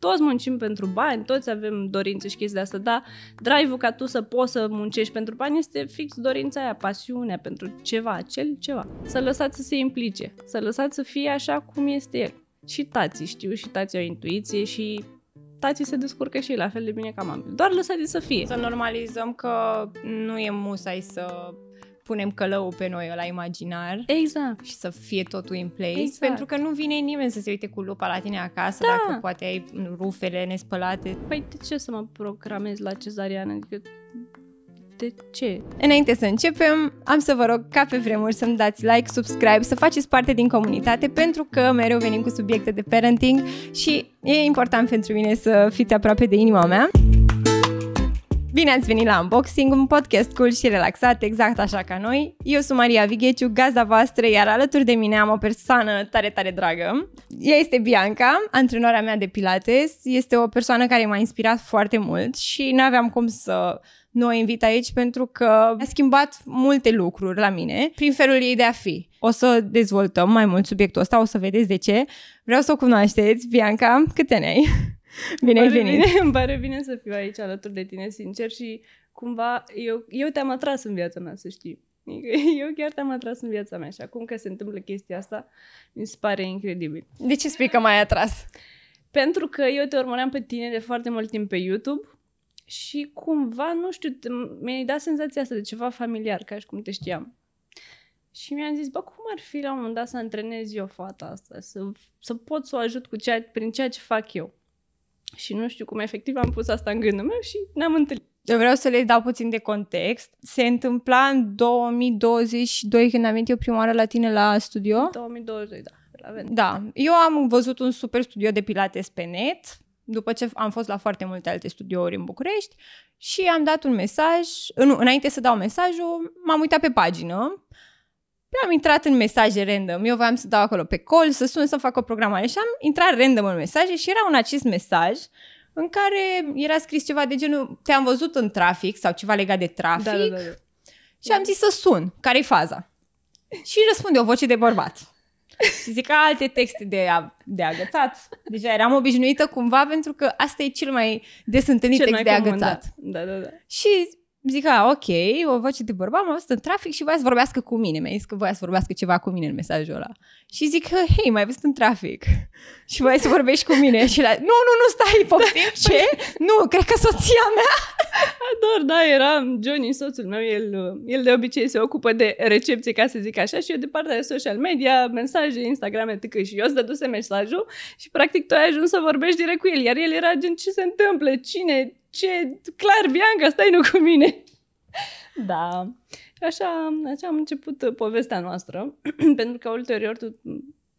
toți muncim pentru bani, toți avem dorințe și chestii de asta, dar drive-ul ca tu să poți să muncești pentru bani este fix dorința aia, pasiunea pentru ceva, acel ceva. Să lăsați să se implice, să lăsați să fie așa cum este el. Și tații știu, și tații au intuiție și tații se descurcă și ei la fel de bine ca mami. Doar lăsați să fie. Să normalizăm că nu e musai să punem călăul pe noi la imaginar Exact. și să fie totul in place, Exact. pentru că nu vine nimeni să se uite cu lupa la tine acasă Da. dacă poate ai rufele nespălate. Păi de ce să mă programez la cezariană? Adică de ce? Înainte să începem, am să vă rog ca pe vremuri să-mi dați like, subscribe, să faceți parte din comunitate pentru că mereu venim cu subiecte de parenting și e important pentru mine să fiți aproape de inima mea. Bine ați venit la Unboxing, un podcast cool și relaxat, exact așa ca noi. Eu sunt Maria Vigheciu, gazda voastră, iar alături de mine am o persoană tare, tare dragă. Ea este Bianca, antrenoarea mea de pilates. Este o persoană care m-a inspirat foarte mult și nu aveam cum să nu o invit aici pentru că a schimbat multe lucruri la mine prin felul ei de a fi. O să dezvoltăm mai mult subiectul ăsta, o să vedeți de ce. Vreau să o cunoașteți. Bianca, câte ani ai? Bine ai Îmi pare venit! Bine, îmi pare bine să fiu aici alături de tine, sincer, și cumva eu, eu te-am atras în viața mea, să știi. Adică Eu chiar te-am atras în viața mea și acum că se întâmplă chestia asta, mi se pare incredibil. De ce spui că m-ai atras? Pentru că eu te urmăream pe tine de foarte mult timp pe YouTube și cumva, nu știu, te- mi-ai dat senzația asta de ceva familiar, ca și cum te știam. Și mi-am zis, bă, cum ar fi la un moment dat să antrenez eu fata asta, să, să pot să o ajut cu ceea, prin ceea ce fac eu. Și nu știu cum efectiv am pus asta în gândul meu și ne-am întâlnit. Eu vreau să le dau puțin de context. Se întâmpla în 2022 când am venit eu prima oară la tine la studio. 2020, da. La Ven- Da, eu am văzut un super studio de pilates pe net, după ce am fost la foarte multe alte studiouri în București și am dat un mesaj, nu, înainte să dau mesajul, m-am uitat pe pagină, am intrat în mesaje random, eu voiam să dau acolo pe call, să sun, să fac o programare și am intrat random în mesaje și era un acest mesaj în care era scris ceva de genul te-am văzut în trafic sau ceva legat de trafic Da, da, da, da. și am zis să sun, care-i faza? Și răspunde o voce de bărbat. Și zic alte texte de, a, de agățat. Deja eram obișnuită cumva pentru că asta e cel mai des întâlnit Cel text mai de comun, agățat. Da, da, da. Și zic, a, ok, o voce de bărbat, m-a văzut în trafic și voia să vorbească cu mine. Mi-a zis că voia să vorbească ceva cu mine în mesajul ăla. Și zic, hei, mai văzut în trafic. Și voia să vorbești cu mine. Și la, nu, nu, nu, stai, poftim, ce? Nu, cred că soția mea. Ador, da, era Johnny, soțul meu, el, el de obicei se ocupă de recepție, ca să zic așa, și eu de partea de social media, mesaje, Instagram, etc. Și eu îți dăduse mesajul și practic tu ai ajuns să vorbești direct cu el, iar el era gen, ce se întâmplă, cine, ce, clar, Bianca, stai nu cu mine. Da, așa, așa am început uh, povestea noastră, pentru că ulterior tu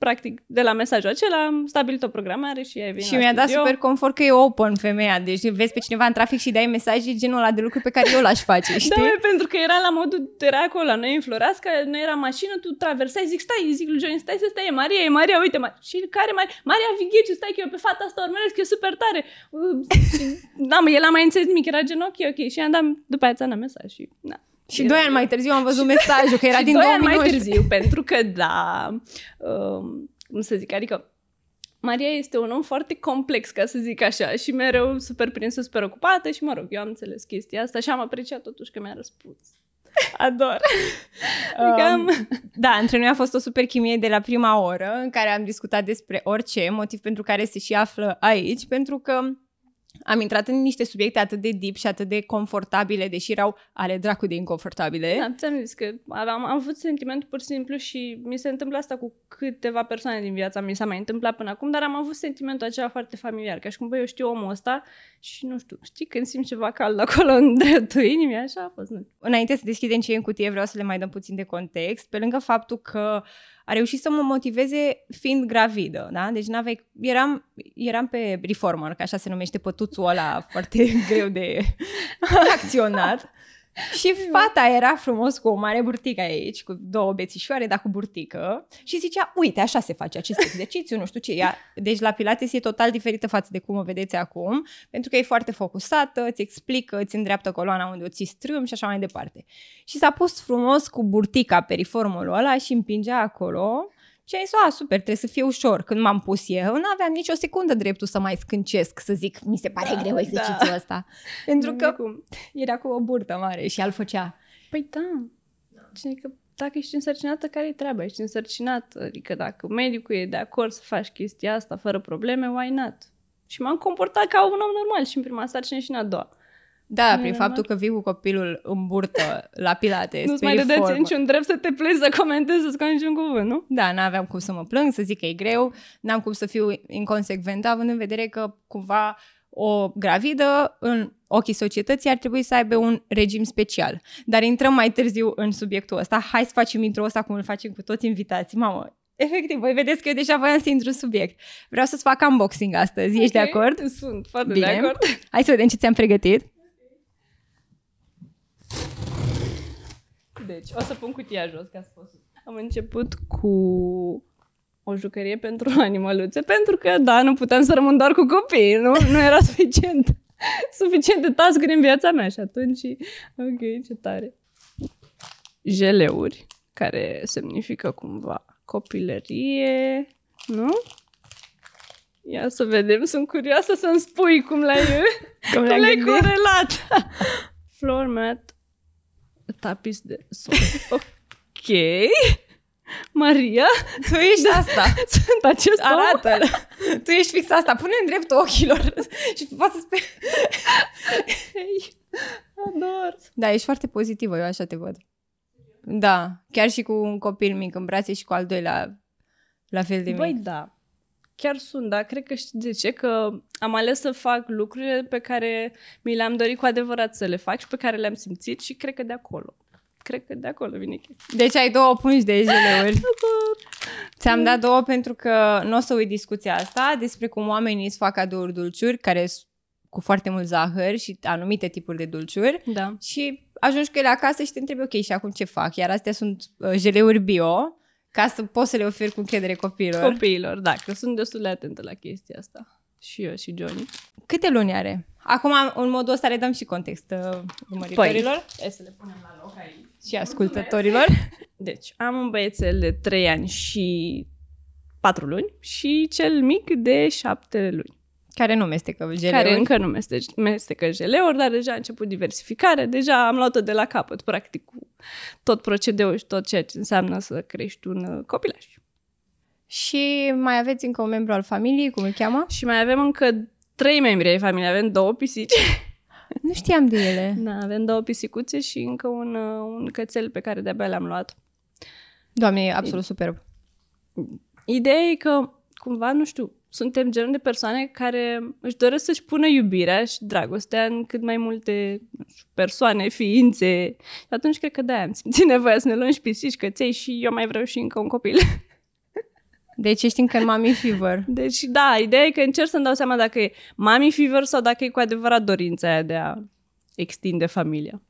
practic, de la mesajul acela am stabilit o programare și ai venit Și la mi-a dat studio. super confort că e open femeia. Deci vezi pe cineva în trafic și dai mesaje genul ăla de lucruri pe care eu l-aș face, știi? Da, mă, pentru că era la modul, era acolo la noi în Florească, noi era mașină, tu traversai, zic, stai, zic lui Johnny, stai să stai, e Maria, e Maria, uite, Maria. și care Maria? Maria Vigheciu, stai că eu pe fata asta urmăresc, e super tare. Uh, și, da, mă, el a mai înțeles nimic, era gen, ok, ok, și i-am dat, după aia ți-am dat mesaj și, da. Și doi ani mai târziu am văzut mesajul, că era și din doi ani mai 2019. târziu, pentru că, da, um, cum să zic, adică Maria este un om foarte complex, ca să zic așa, și mereu super prinsă, super ocupată și, mă rog, eu am înțeles chestia asta și am apreciat totuși că mi-a răspuns. Ador. Adică am... Um, da, între noi a fost o super chimie de la prima oră în care am discutat despre orice, motiv pentru care se și află aici, pentru că am intrat în niște subiecte atât de deep și atât de confortabile, deși erau ale dracu de inconfortabile. Da, ți-am zis că aveam, am avut sentiment pur și simplu și mi se întâmplă asta cu câteva persoane din viața mea. Mi s-a mai întâmplat până acum, dar am avut sentimentul acela foarte familiar. Ca și cum, băi, eu știu omul ăsta și nu știu, știi, când simți ceva cald acolo în dreptul inimii, așa a fost. Nu. Înainte să deschidem ce e în cutie, vreau să le mai dăm puțin de context. Pe lângă faptul că a reușit să mă motiveze fiind gravidă, da? Deci n-aveai, eram, eram pe reformer, că așa se numește pătuțul ăla foarte greu de acționat. Și fata era frumos cu o mare burtică aici, cu două bețișoare, dar cu burtică. Și zicea, uite, așa se face acest exercițiu, nu știu ce. Ea, deci la Pilates e total diferită față de cum o vedeți acum, pentru că e foarte focusată, îți explică, îți îndreaptă coloana unde o ții strâm și așa mai departe. Și s-a pus frumos cu burtica pe reformul ăla și împingea acolo Și ai zis, a, super, trebuie să fie ușor. Când m-am pus eu, nu aveam nicio secundă dreptul să mai scâncesc, să zic, mi se pare Da, greu da. exercițiul ăsta. Pentru că Cum? era cu o burtă mare și el făcea. Păi da. Cine că dacă ești însărcinată, care-i treaba? Ești însărcinată. Adică dacă medicul e de acord să faci chestia asta fără probleme, why not? Și m-am comportat ca un om normal și în prima sarcină și în a doua. Da, Nu e prin normal. faptul că vii cu copilul în burtă la pilate, Nu-ți mai pe dădeți formă. niciun drept să te pleci să comentezi, să scoți niciun cuvânt, nu? Da, n-aveam cum să mă plâng, să zic că e greu, n-am cum să fiu inconsecventă, având în vedere că cumva o gravidă în ochii societății ar trebui să aibă un regim special. Dar intrăm mai târziu în subiectul ăsta. Hai să facem intro ăsta cum îl facem cu toți invitații. Mamă, efectiv, voi vedeți că eu deja voiam să intru în subiect. Vreau să-ți fac unboxing astăzi. Ești de Ok, acord? Sunt foarte Bine. de acord. Hai să vedem ce ți-am pregătit. Deci, o să pun cutia jos ca să poți. Am început cu o jucărie pentru animăluțe, pentru că, da, nu puteam să rămân doar cu copii, nu, nu era suficient. Suficient de task în viața mea și atunci, ok, ce tare. Jeleuri, care semnifică cumva copilărie, nu? Ia să vedem, sunt curioasă să-mi spui cum l-ai, Cum cum le-am l-ai gândit. corelat. Floor mat, tapis de sol. Ok. Maria, Tu ești asta. sunt acest om? Arată-l. Tu ești fix asta. Pune în dreptul ochilor și poți să spui... Hei, ador. Da, ești foarte pozitivă, eu așa te văd. Da, chiar și cu un copil mic în brațe și cu al doilea la fel de Băi, mic. da. Chiar sunt, dar cred că știi de ce? Că am ales să fac lucrurile pe care mi le-am dorit cu adevărat să le fac și pe care le-am simțit și cred că de acolo. Cred că de acolo vine chestia. Deci ai două pungi de jeleuri. Ți-am dat două pentru că nu o să uit discuția asta despre cum oamenii îți fac cadouri dulciuri care sunt cu foarte mult zahăr și anumite tipuri de dulciuri Da. și ajungi cu ele acasă și te întrebi, ok, și acum ce fac? Iar astea sunt uh, jeleuri bio ca să poți să le oferi cu încredere copiilor. Copiilor, da, că sunt destul de atentă la chestia asta. Și eu și Johnny. Câte luni are? Acum, în modul ăsta, le dăm și context uh, urmăritorilor Păi, hai să le punem la loc aici. și ascultătorilor. Deci, am un băiețel de 3 ani și 4 luni și cel mic de 7 luni, Care nu mestecă jeleuri. care încă nu meste- mestecă jeleuri, dar deja a început diversificare, deja am luat-o de la capăt, practic, cu tot procedeul și tot ceea ce înseamnă să crești un uh, copilaș. Și mai aveți încă un membru al familiei, cum îl cheamă? Și mai avem încă trei membri ai familiei, avem două pisici. Nu știam de ele. Da, avem două pisicuțe și încă un, uh, un cățel pe care de-abia l-am luat. Doamne, e absolut superb. Ideea e că, cumva, nu știu, suntem genul de persoane care își doresc să-și pună iubirea și dragostea în cât mai multe nu știu, persoane, ființe. Și atunci cred că de-aia am simțit nevoia să ne luăm și pisici, căței și eu mai vreau și încă un copil. Deci ești încă în mami fever. Deci, da, ideea e că încerc să-mi dau seama dacă e mami fever sau dacă e cu adevărat dorința aia de a extinde familia.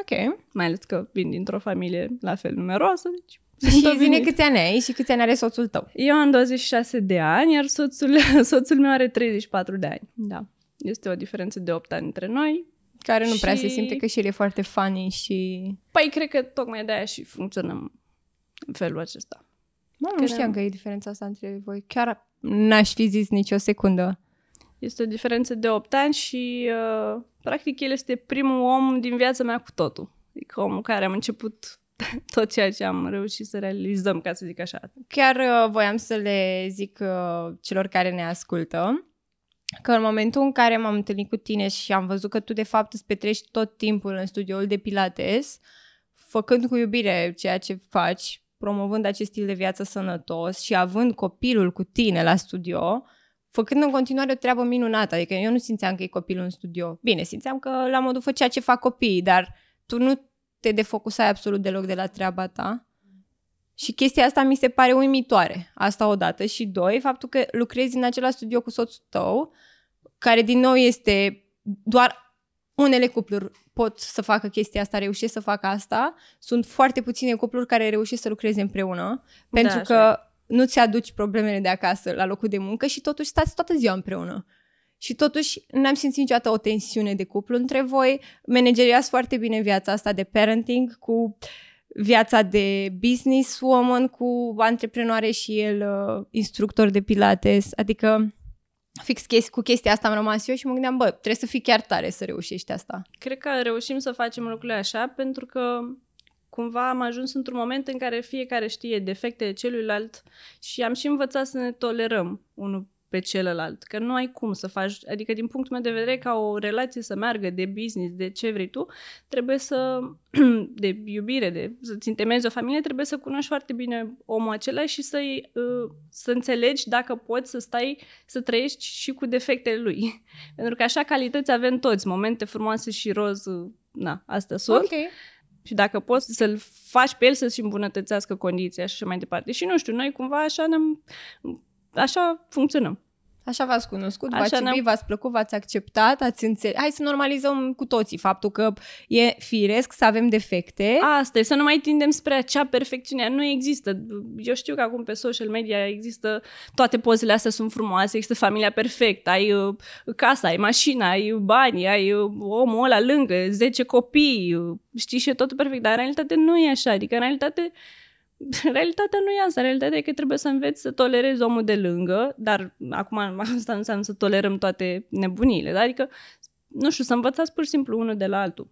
Ok. Mai ales că vin dintr-o familie la fel numeroasă, deci... Și sunt zine obișnuit. câți ani ai și câți ani are soțul tău. Eu am 26 de ani, iar soțul, soțul meu are 34 de ani. Da. Este o diferență de 8 ani între noi. Care nu prea Și- se simte că și el e foarte funny și... Păi, cred că tocmai de aia și funcționăm în felul acesta. Mă, Că nu știam ne-am- că e diferența asta între voi. Chiar n-aș fi zis nicio secundă. Este o diferență de 8 ani și, uh, practic, el este primul om din viața mea cu totul. Adică omul care am început tot ceea ce am reușit să realizăm, ca să zic așa. Chiar uh, voiam să le zic uh, celor care ne ascultă că în momentul în care m-am întâlnit cu tine și am văzut că tu de fapt îți petreci tot timpul în studioul de pilates, făcând cu iubire ceea ce faci, promovând acest stil de viață sănătos și având copilul cu tine la studio, făcând în continuare o treabă minunată. Adică eu nu simțeam că e copilul în studio. Bine, simțeam că la modul făcea ce fac copiii, dar tu nu te defocusai absolut deloc de la treaba ta. Și chestia asta mi se pare uimitoare. Asta odată. Și doi, faptul că lucrezi în același studio cu soțul tău, care din nou este doar unele cupluri pot să facă chestia asta, reușesc să facă asta. Sunt foarte puține cupluri care reușesc să lucreze împreună, pentru așa că nu-ți aduci problemele de acasă la locul de muncă și totuși stați toată ziua împreună. Și totuși n-am simțit niciodată o tensiune de cuplu între voi. Manageriați foarte bine viața asta de parenting cu viața de business woman cu antreprenoare și el uh, instructor de pilates, adică fix chesti, cu chestia asta am rămas eu și mă gândeam, bă, trebuie să fii chiar tare să reușești asta. Cred că reușim să facem lucrurile așa pentru că cumva am ajuns într-un moment în care fiecare știe defectele celuilalt și am și învățat să ne tolerăm unul pe celălalt. Că nu ai cum să faci, adică din punctul meu de vedere, ca o relație să meargă de business, de ce vrei tu, trebuie să, de iubire, de să-ți întemezi o familie, trebuie să cunoști foarte bine omul acela și să uh, să înțelegi dacă poți să stai, să trăiești și cu defectele lui. Pentru că așa calități avem toți, momente frumoase și roz, uh, na, astea sunt. Ok. Și dacă poți să-l faci pe el să-și îmbunătățească condiția și așa mai departe. Și nu știu, noi cumva așa ne-am așa funcționăm. Așa v-ați cunoscut, Așa v-ați ne-am- iubit, v-ați plăcut, v-ați acceptat, ați înțeles. Hai să normalizăm cu toții faptul că e firesc să avem defecte. Asta e, să nu mai tindem spre acea perfecțiune. Nu există. Eu știu că acum pe social media există, toate pozele astea sunt frumoase, există familia perfectă, ai uh, casa, ai mașina, ai bani, ai uh, omul ăla lângă, 10 copii, uh, știi și e totul perfect. Dar în realitate nu e așa. Adică în realitate Realitatea nu e asta. Realitatea e că trebuie să înveți să tolerezi omul de lângă, dar acum asta nu înseamnă să tolerăm toate nebuniile. Dar adică, nu știu, să învățați pur și simplu unul de la altul.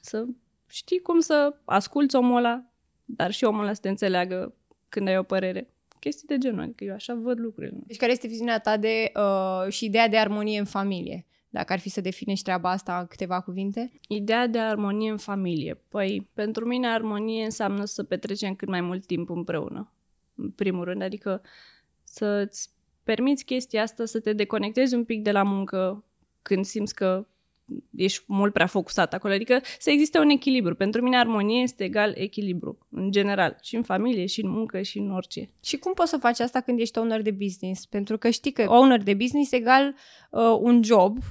Să știi cum să asculți omul ăla, dar și omul ăla să te înțeleagă când ai o părere. Chestii de genul, adică eu așa văd lucrurile. Deci care este viziunea ta de uh, și ideea de armonie în familie? Dacă ar fi să definești treaba asta în câteva cuvinte? Ideea de armonie în familie. Păi, pentru mine armonie înseamnă să petrecem cât mai mult timp împreună. În primul rând, adică să-ți permiți chestia asta, să te deconectezi un pic de la muncă când simți că ești mult prea focusat acolo. Adică să existe un echilibru. Pentru mine armonie este egal echilibru, în general. Și în familie, și în muncă, și în orice. Și cum poți să faci asta când ești owner de business? Pentru că știi că owner de business egal uh, un job 24-7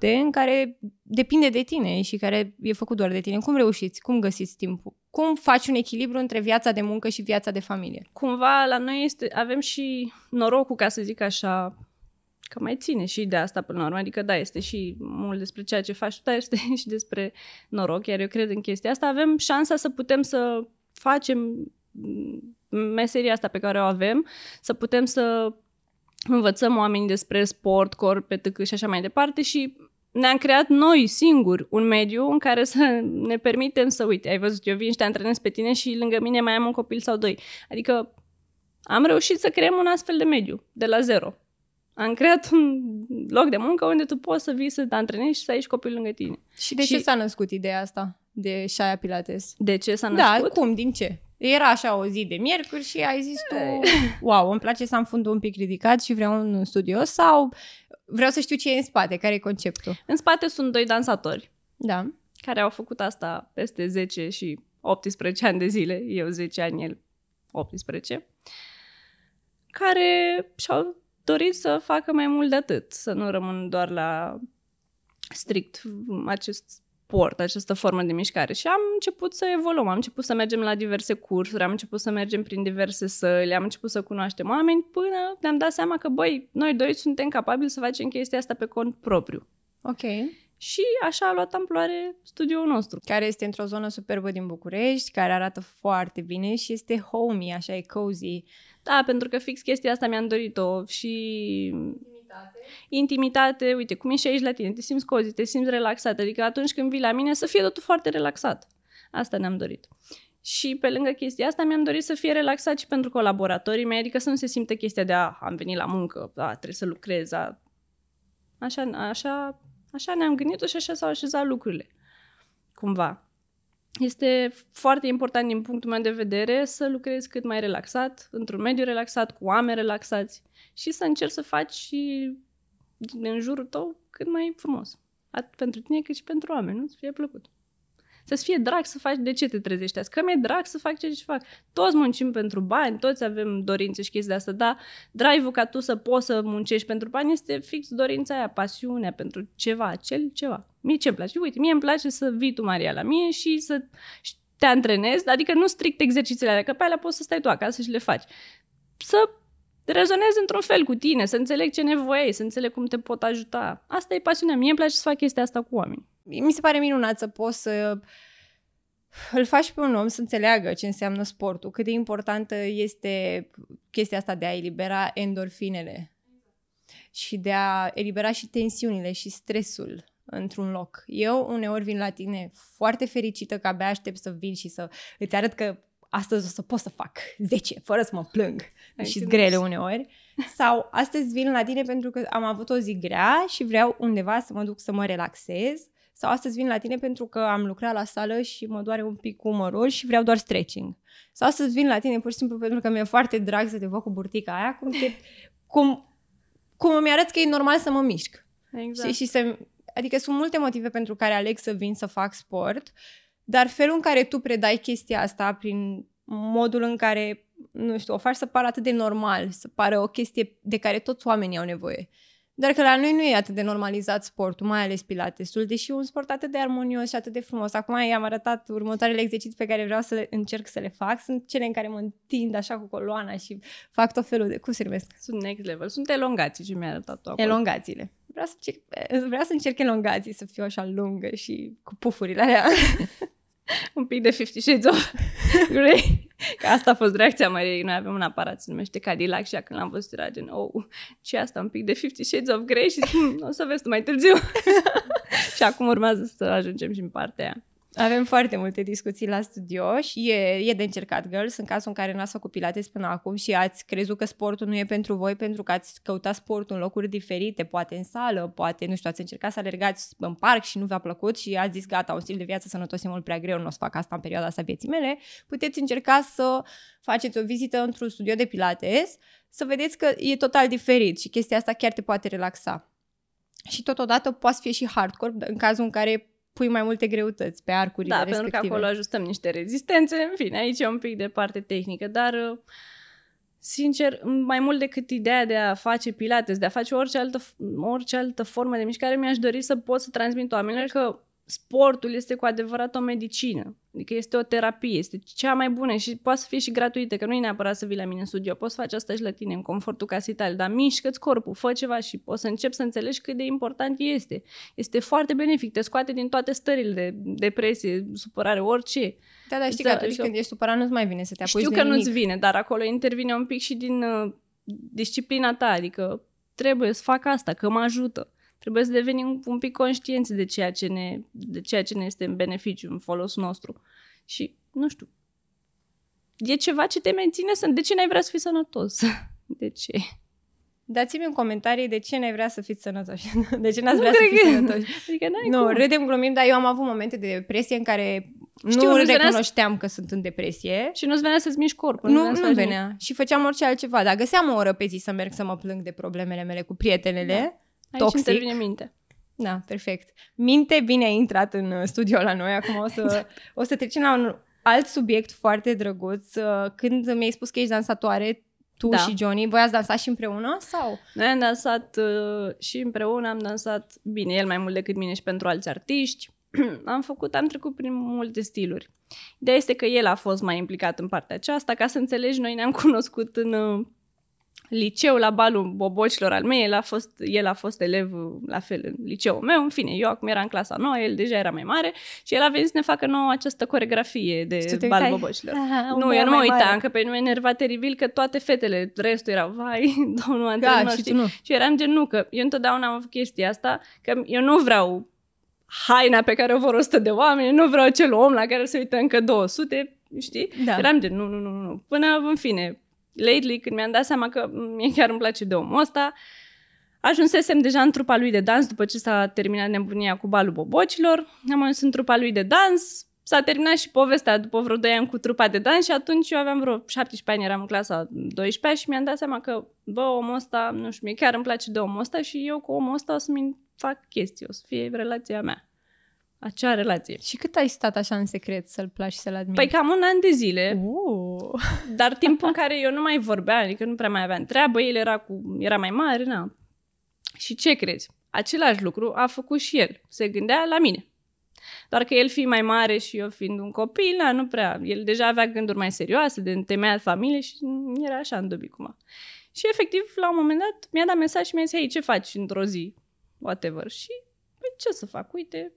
în care depinde de tine și care e făcut doar de tine. Cum reușiți? Cum găsiți timpul? Cum faci un echilibru între viața de muncă și viața de familie? cumva la noi este, avem și norocul, ca să zic așa, că mai ține și de asta până la urmă. Adică da, este și mult despre ceea ce faci tu, dar este și despre noroc, iar eu cred în chestia asta. Avem șansa să putem să facem mm, meseria asta pe care o avem, să putem să învățăm oamenii despre sport, corp, petâc și așa mai departe și ne-am creat noi singuri un mediu în care să ne permitem să, uite, ai văzut, eu vin și te antrenez pe tine și lângă mine mai am un copil sau doi. Adică am reușit să creăm un astfel de mediu, de la zero. Am creat un loc de muncă unde tu poți să vii să te antrenezi și să ai și copil lângă tine. Și de Și- ce s-a născut ideea asta de Shaya Pilates? De ce s-a Da, născut? cum? Din ce? Era așa o zi de miercuri și ai zis tu, wow, îmi place să am fundul un pic ridicat și vreau un studio sau vreau să știu ce e în spate, care e conceptul. În spate sunt doi dansatori Da. care au făcut asta peste 10 și 18 ani de zile, eu 10 ani, el 18, care și-au dorit să facă mai mult de atât, să nu rămân doar la strict acest sport, această formă de mișcare. Și am început să evoluăm, am început să mergem la diverse cursuri, am început să mergem prin diverse săli, am început să cunoaștem oameni până ne-am dat seama că, băi, noi doi suntem capabili să facem chestia asta pe cont propriu. Ok. Și așa a luat amploare studioul nostru. Care este într-o zonă superbă din București, care arată foarte bine și este homey, așa e cozy. Da, pentru că fix chestia asta mi-am dorit-o și intimitate, uite, cum ești aici la tine, te simți cozi, te simți relaxat, adică atunci când vii la mine să fie totul foarte relaxat. Asta ne-am dorit. Și pe lângă chestia asta mi-am dorit să fie relaxat și pentru colaboratorii mei, adică să nu se simtă chestia de a, am venit la muncă, a, trebuie să lucrez, a... Așa, așa, așa ne-am gândit și așa s-au așezat lucrurile. Cumva. Este foarte important din punctul meu de vedere să lucrezi cât mai relaxat, într-un mediu relaxat, cu oameni relaxați și să încerci să faci și în jurul tău cât mai frumos. Atât pentru tine cât și pentru oameni, nu? Să fie plăcut. Să-ți fie drag să faci de ce te trezești azi. Că mi-e drag să fac ceea ce fac. Toți muncim pentru bani, toți avem dorințe și chestii de asta, dar drive-ul ca tu să poți să muncești pentru bani este fix dorința aia, pasiunea pentru ceva, acel ceva. Mie ce-mi place? Uite, mie îmi place să vii tu, Maria, la mie și să te antrenezi, adică nu strict exercițiile alea, că pe alea poți să stai tu acasă și le faci. Să rezonezi într-un fel cu tine, să înțeleg ce nevoie ai, să înțeleg cum te pot ajuta. Asta e pasiunea. Mie îmi place să fac chestia asta cu oameni. Mi se pare minunat să poți să îl faci pe un om să înțeleagă ce înseamnă sportul, cât de importantă este chestia asta de a elibera endorfinele și de a elibera și tensiunile și stresul într-un loc. Eu uneori vin la tine foarte fericită că abia aștept să vin și să îți arăt că astăzi o să pot să fac 10 fără să mă plâng și grele uneori. Sau astăzi vin la tine pentru că am avut o zi grea și vreau undeva să mă duc să mă relaxez. Sau astăzi vin la tine pentru că am lucrat la sală și mă doare un pic umărul și vreau doar stretching. Sau astăzi vin la tine pur și simplu pentru că mi-e foarte drag să te văd cu burtica aia, cum, te, cum, cum îmi arăți că e normal să mă mișc. Exact. Și, și să, adică sunt multe motive pentru care aleg să vin să fac sport, dar felul în care tu predai chestia asta prin modul în care, nu știu, o faci să pară atât de normal, să pară o chestie de care toți oamenii au nevoie. Dar că la noi nu e atât de normalizat sportul, mai ales pilatesul, deși e un sport atât de armonios și atât de frumos. Acum i-am arătat următoarele exerciții pe care vreau să încerc să le fac. Sunt cele în care mă întind așa cu coloana și fac tot felul de... Cum se numesc? Sunt next level. Sunt elongații ce mi-a arătat acolo. Elongațiile. Vreau să, încerc, vreau să încerc elongații, să fiu așa lungă și cu pufurile alea. un pic de Fifty Shades of Grey. Că asta a fost reacția Mariei. Noi avem un aparat, se numește Cadillac și când l-am văzut era gen, oh, ce asta, un pic de Fifty Shades of Grey și hm, o să vezi tu mai târziu. și acum urmează să ajungem și în partea aia. Avem foarte multe discuții la studio și e, e de încercat, girls, în cazul în care n-ați făcut pilates până acum și ați crezut că sportul nu e pentru voi pentru că ați căutat sportul în locuri diferite, poate în sală, poate, nu știu, ați încercat să alergați în parc și nu v-a plăcut și ați zis, gata, un stil de viață sănătos e mult prea greu, nu o să fac asta în perioada asta vieții mele, puteți încerca să faceți o vizită într-un studio de pilates, să vedeți că e total diferit și chestia asta chiar te poate relaxa. Și totodată poate fi și hardcore în cazul în care pui mai multe greutăți pe arcurile da, respective. pentru că acolo ajustăm niște rezistențe, în fine, aici e un pic de parte tehnică, dar uh, sincer, mai mult decât ideea de a face pilates, de a face orice altă, orice altă formă de mișcare, mi-aș dori să pot să transmit oamenilor că sportul este cu adevărat o medicină. Adică este o terapie, este cea mai bună și poate să fie și gratuită, că nu e neapărat să vii la mine în studio, poți să faci asta și la tine, în confortul casei tale, dar mișcă-ți corpul, fă ceva și poți să începi să înțelegi cât de important este. Este foarte benefic, te scoate din toate stările de depresie, supărare, orice. Da, dar știi că atunci când ești supărat nu-ți mai vine să te apuci Știu că nimic. nu-ți vine, dar acolo intervine un pic și din uh, disciplina ta, adică trebuie să fac asta, că mă ajută. Trebuie să devenim un pic conștienți de ceea ce ne, de ceea ce ne este în beneficiu, în folosul nostru. Și, nu știu, e ceva ce te menține să... De ce n-ai vrea să fii sănătos? De ce? Dați-mi un comentarii de ce n-ai vrea să fiți sănătoși. De ce n-ați nu vrea să fiți sănătoși. Adică n-ai nu, cum. râdem, glumim, dar eu am avut momente de depresie în care Știu, nu recunoșteam să... că sunt în depresie. Și nu-ți venea să-ți miști corpul. Nu, nu, nu venea. Nimic. Și făceam orice altceva. Dar găseam o oră pe zi să merg să mă plâng de problemele mele cu prietenele. Da. Aici toxic. intervine minte. Da, perfect. Minte bine a intrat în uh, studio la noi. Acum o să, o să trecem la un alt subiect foarte drăguț. Uh, când mi-ai spus că ești dansatoare, tu da. și Johnny, voi ați dansat și împreună sau? Noi am dansat uh, și împreună, am dansat bine, el mai mult decât mine și pentru alți artiști. am făcut, am trecut prin multe stiluri. Ideea este că el a fost mai implicat în partea aceasta, ca să înțelegi, noi ne-am cunoscut în uh, liceu la balul bobocilor al mei, el a fost, el a fost elev la fel în liceul meu, în fine, eu acum eram în clasa nouă, el deja era mai mare și el a venit să ne facă nouă această coregrafie de bal bobocilor. Aha, nu, eu nu mă uitam, că pe mine enerva teribil că toate fetele, restul erau, vai, domnul antrenor, da, și, tu nu. și eram gen, nu, că eu întotdeauna am avut chestia asta, că eu nu vreau haina pe care o vor 100 de oameni, nu vreau acel om la care se uită încă 200, știi? Da. Eram gen, nu, nu, nu, nu. Până, în fine, lately, când mi-am dat seama că mie chiar îmi place de omul ăsta, ajunsesem deja în trupa lui de dans după ce s-a terminat nebunia cu balul bobocilor. Am ajuns în trupa lui de dans, s-a terminat și povestea după vreo 2 ani cu trupa de dans și atunci eu aveam vreo 17 ani, eram în clasa 12 și mi-am dat seama că, bă, omul ăsta, nu știu, mie chiar îmi place de omul ăsta și eu cu omul ăsta o să-mi fac chestii, o să fie relația mea acea relație. Și cât ai stat așa în secret să-l placi și să-l admiri? Păi cam un an de zile. Uh. Dar timpul în care eu nu mai vorbeam, adică nu prea mai aveam treabă, el era, cu, era mai mare, na. Și ce crezi? Același lucru a făcut și el. Se gândea la mine. Doar că el fiind mai mare și eu fiind un copil, na, nu prea. El deja avea gânduri mai serioase de întemeiat familie și era așa în dubii cum. Și efectiv, la un moment dat, mi-a dat mesaj și mi-a zis, hei, ce faci într-o zi? Whatever. Și, păi, ce să fac? Uite,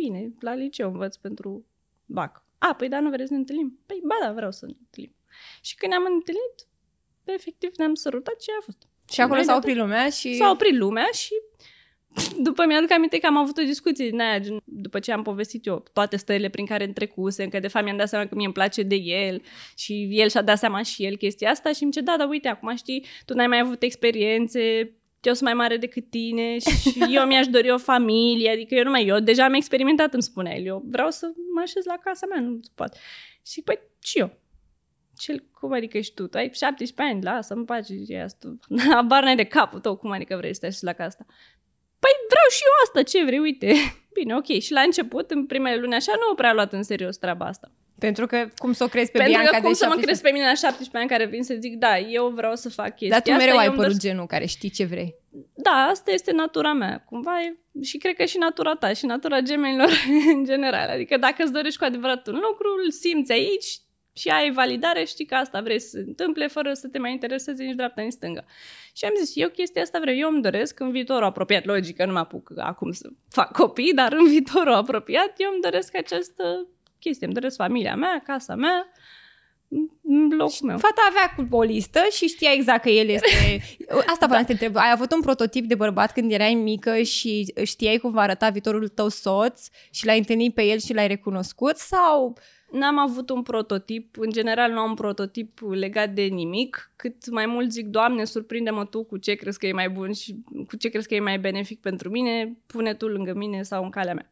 bine, la liceu învăț pentru BAC. A, păi da, nu vreți să ne întâlnim? Păi ba da, vreau să ne întâlnim. Și când ne-am întâlnit, efectiv ne-am sărutat și a fost. Și acolo s-a Imediat oprit lumea și... S-a oprit lumea și după mi-aduc aminte că am avut o discuție din aia, gen, după ce am povestit eu toate stările prin care îmi trecuse, că de fapt mi-am dat seama că mie îmi place de el și el și-a dat seama și el chestia asta și îmi zice, da, dar uite, acum știi, tu n-ai mai avut experiențe, eu sunt mai mare decât tine și eu mi-aș dori o familie, adică eu nu mai, eu deja am experimentat, îmi spunea el, eu vreau să mă așez la casa mea, nu se poate. Și păi, și eu. Cel, cum adică ești tu? Tu ai 17 ani, lasă-mi pace, e asta. Abar n-ai de capul tău, cum adică vrei să te așezi la casa asta? Păi vreau și eu asta, ce vrei, uite. Bine, ok. Și la început, în primele luni așa, nu prea luat în serios treaba asta. Pentru că cum să o crezi pe Pentru Bianca că cum de să mă 17 crezi pe mine la 17 ani care vin să zic, da, eu vreau să fac chestia Dar tu asta, mereu eu ai îmi părut dor- genul care știi ce vrei. Da, asta este natura mea. Cumva e, și cred că și natura ta și natura gemenilor în general. Adică dacă îți dorești cu adevărat un lucru, îl simți aici și ai validare, știi că asta vrei să se întâmple fără să te mai intereseze nici dreapta, nici stânga. Și am zis, eu chestia asta vreau, eu îmi doresc în viitorul apropiat, logic că nu mă apuc acum să fac copii, dar în viitorul apropiat eu îmi doresc această chestie, îmi doresc familia mea, casa mea, în locul meu. Fata avea cu o listă și știa exact că el este... Asta vreau să te întreb. Ai avut un prototip de bărbat când erai mică și știai cum va arăta viitorul tău soț și l-ai întâlnit pe el și l-ai recunoscut sau... N-am avut un prototip, în general nu am un prototip legat de nimic, cât mai mult zic, Doamne, surprinde-mă tu cu ce crezi că e mai bun și cu ce crezi că e mai benefic pentru mine, pune tu lângă mine sau în calea mea.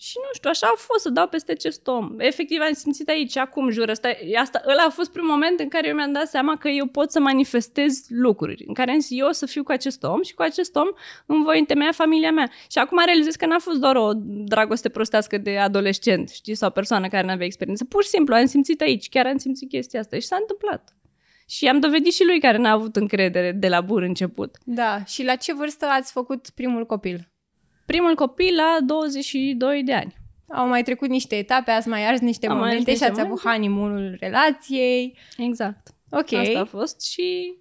Și nu știu, așa a fost să dau peste acest om. Efectiv am simțit aici, acum jur, asta, asta, ăla a fost primul moment în care eu mi-am dat seama că eu pot să manifestez lucruri, în care am zis eu o să fiu cu acest om și cu acest om îmi voi întemeia familia mea. Și acum realizez că n-a fost doar o dragoste prostească de adolescent, știi, sau persoană care nu avea experiență. Pur și simplu am simțit aici, chiar am simțit chestia asta și s-a întâmplat. Și am dovedit și lui care n-a avut încredere de la bun început. Da. Și la ce vârstă ați făcut primul copil? Primul copil la 22 de ani. Au mai trecut niște etape, ați mai ars niște Am mai ars momente și niște ați avut momente. honeymoon-ul relației. Exact. Ok. Asta a fost și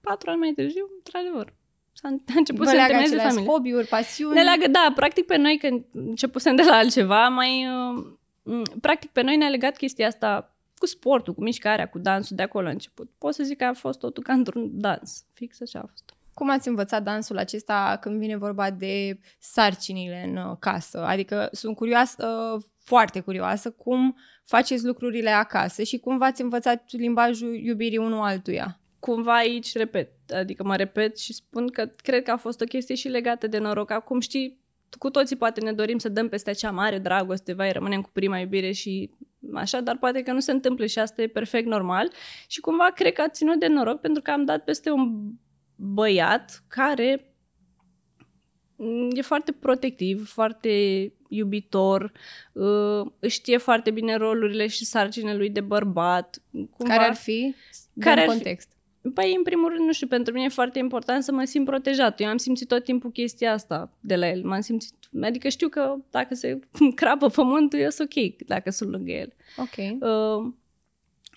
patru ani mai târziu, într-adevăr, s-a a început Vă să leagă întemeieze aceleași familie. hobby-uri, pasiuni. Ne leagă, da, practic pe noi, când începusem de la altceva, mai... uh, m, Practic pe noi ne-a legat chestia asta cu sportul, cu mișcarea, cu dansul de acolo a început. Pot să zic că a fost totul ca într-un dans. Fix așa a fost. Cum ați învățat dansul acesta când vine vorba de sarcinile în uh, casă? Adică sunt curioasă, uh, foarte curioasă, cum faceți lucrurile acasă și cum v-ați învățat limbajul iubirii unul altuia? Cumva aici repet, adică mă repet și spun că cred că a fost o chestie și legată de noroc. Acum știi, cu toții poate ne dorim să dăm peste acea mare dragoste, vai, rămânem cu prima iubire și așa, dar poate că nu se întâmplă și asta e perfect normal. Și cumva cred că a ținut de noroc pentru că am dat peste un băiat care mm, e foarte protectiv, foarte iubitor, uh, își știe foarte bine rolurile și sarcinile lui de bărbat. Cumva, Care ar fi? Care Dăm ar fi? context. Păi, în primul rând, nu știu, pentru mine e foarte important să mă simt protejat. Eu am simțit tot timpul chestia asta de la el. M-am simțit, adică știu că dacă se crapă pământul, eu sunt ok dacă sunt lângă el. Ok. Uh,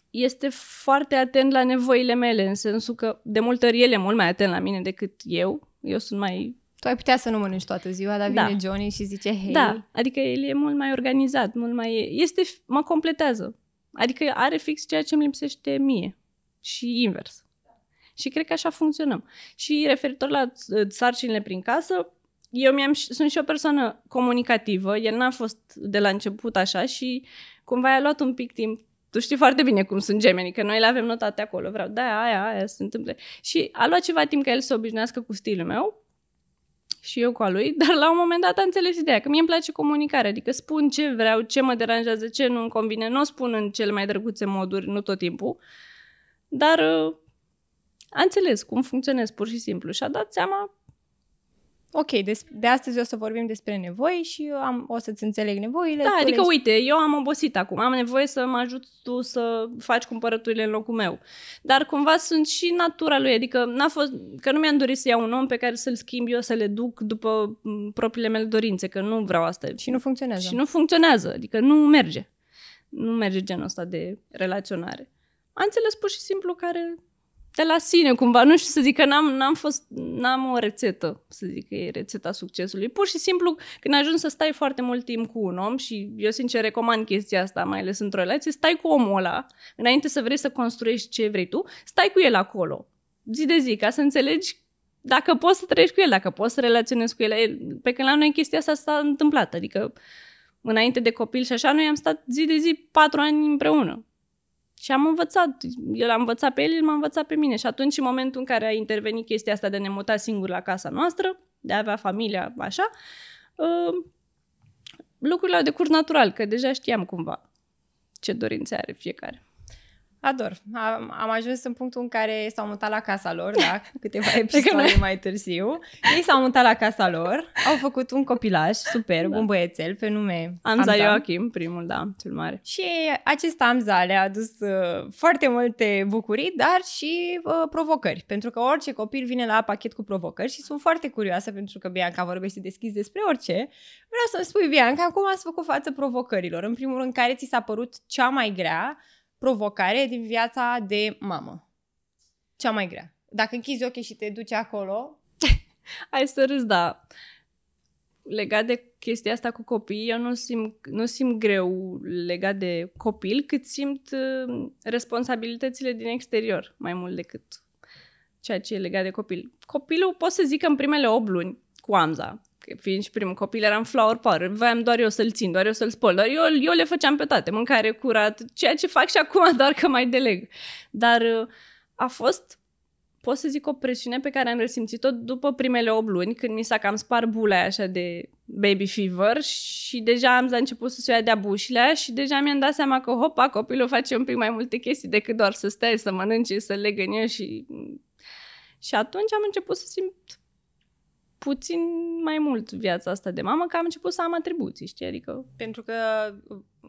este foarte atent la nevoile mele, în sensul că de multe ori el e mult mai atent la mine decât eu. Eu sunt mai... Tu ai putea să nu mănânci toată ziua, dar Da. vine Johnny și zice, hei, Da, adică el e mult mai organizat, mult mai... Este, mă completează. Adică are fix ceea ce îmi lipsește mie. Și invers. Și cred că așa funcționăm. Și referitor la uh, sarcinile prin casă, eu mi-am, sunt și o persoană comunicativă, el n-a fost de la început așa și cumva a luat un pic timp. Tu știi foarte bine cum sunt gemenii, că noi le avem notate acolo, vreau, da, aia, aia se întâmplă. Și a luat ceva timp ca el să se obișnuiască cu stilul meu și eu cu a lui, dar la un moment dat a înțeles ideea, că mie îmi place comunicarea, adică spun ce vreau, ce mă deranjează, ce nu îmi convine, nu o spun în cele mai drăguțe moduri, nu tot timpul, dar uh, a înțeles cum funcționez pur și simplu. Și a dat seama Ok, des- de astăzi o să vorbim despre nevoi și eu am, o să-ți înțeleg nevoile. Da, tu adică le- uite, eu am obosit acum, am nevoie să mă ajut tu să faci cumpărăturile în locul meu. Dar cumva sunt și natura lui, adică n-a fost, că nu mi-am dorit să iau un om pe care să-l schimb eu, să le duc după m, propriile mele dorințe, că nu vreau asta. Și nu funcționează. Și nu funcționează, adică nu merge. Nu merge genul ăsta de relaționare. Am înțeles pur și simplu care de la sine, cumva, nu știu să zic că n-am, n-am fost, n-am o rețetă, să zic că e rețeta succesului. Pur și simplu, când ajungi să stai foarte mult timp cu un om și eu sincer recomand chestia asta, mai ales într-o relație, stai cu omul ăla, înainte să vrei să construiești ce vrei tu, stai cu el acolo, zi de zi, ca să înțelegi dacă poți să trăiești cu el, dacă poți să relaționezi cu el. Pe când la noi chestia asta s-a întâmplat, adică înainte de copil și așa, noi am stat zi de zi patru ani împreună. Și am învățat, el a învățat pe el, el m-a învățat pe mine. Și atunci, în momentul în care a intervenit chestia asta de ne muta singur la casa noastră, de a avea familia, așa, uh, lucrurile au decurs natural, că deja știam cumva ce dorințe are fiecare. Ador. Am, am ajuns în punctul în care s-au mutat la casa lor, da, câteva episoade mai târziu. Ei s-au mutat la casa lor, au făcut un copilaj superb, da. un băiețel pe nume Amza, Amza Joachim, primul, da, cel mare. Și acest Amza le-a adus uh, foarte multe bucurii, dar și uh, provocări, pentru că orice copil vine la pachet cu provocări și sunt foarte curioasă pentru că Bianca vorbește deschis despre orice. Vreau să-mi spui, Bianca, cum ați făcut față provocărilor? În primul rând, care ți s-a părut cea mai grea provocare din viața de mamă. Cea mai grea. Dacă închizi ochii și te duci acolo... Hai să râs, da. Legat de chestia asta cu copii, eu nu simt, nu simt greu legat de copil, cât simt uh, responsabilitățile din exterior, mai mult decât ceea ce e legat de copil. Copilul pot să zic că în primele 8 luni cu Amza, fiind și primul copil, eram flower power, voiam doar eu să-l țin, doar eu să-l spăl, doar eu, eu le făceam pe toate, mâncare curat, ceea ce fac și acum, doar că mai deleg. Dar uh, a fost, pot să zic, o presiune pe care am resimțit-o după primele 8 luni, când mi s-a cam spar bula așa de baby fever și deja am început să se ia de-a bușile și deja mi-am dat seama că, hopa, copilul face un pic mai multe chestii decât doar să stea, să mănânce, să legănie și... Și atunci am început să simt puțin mai mult viața asta de mamă, că am început să am atribuții, știi? Adică... Pentru că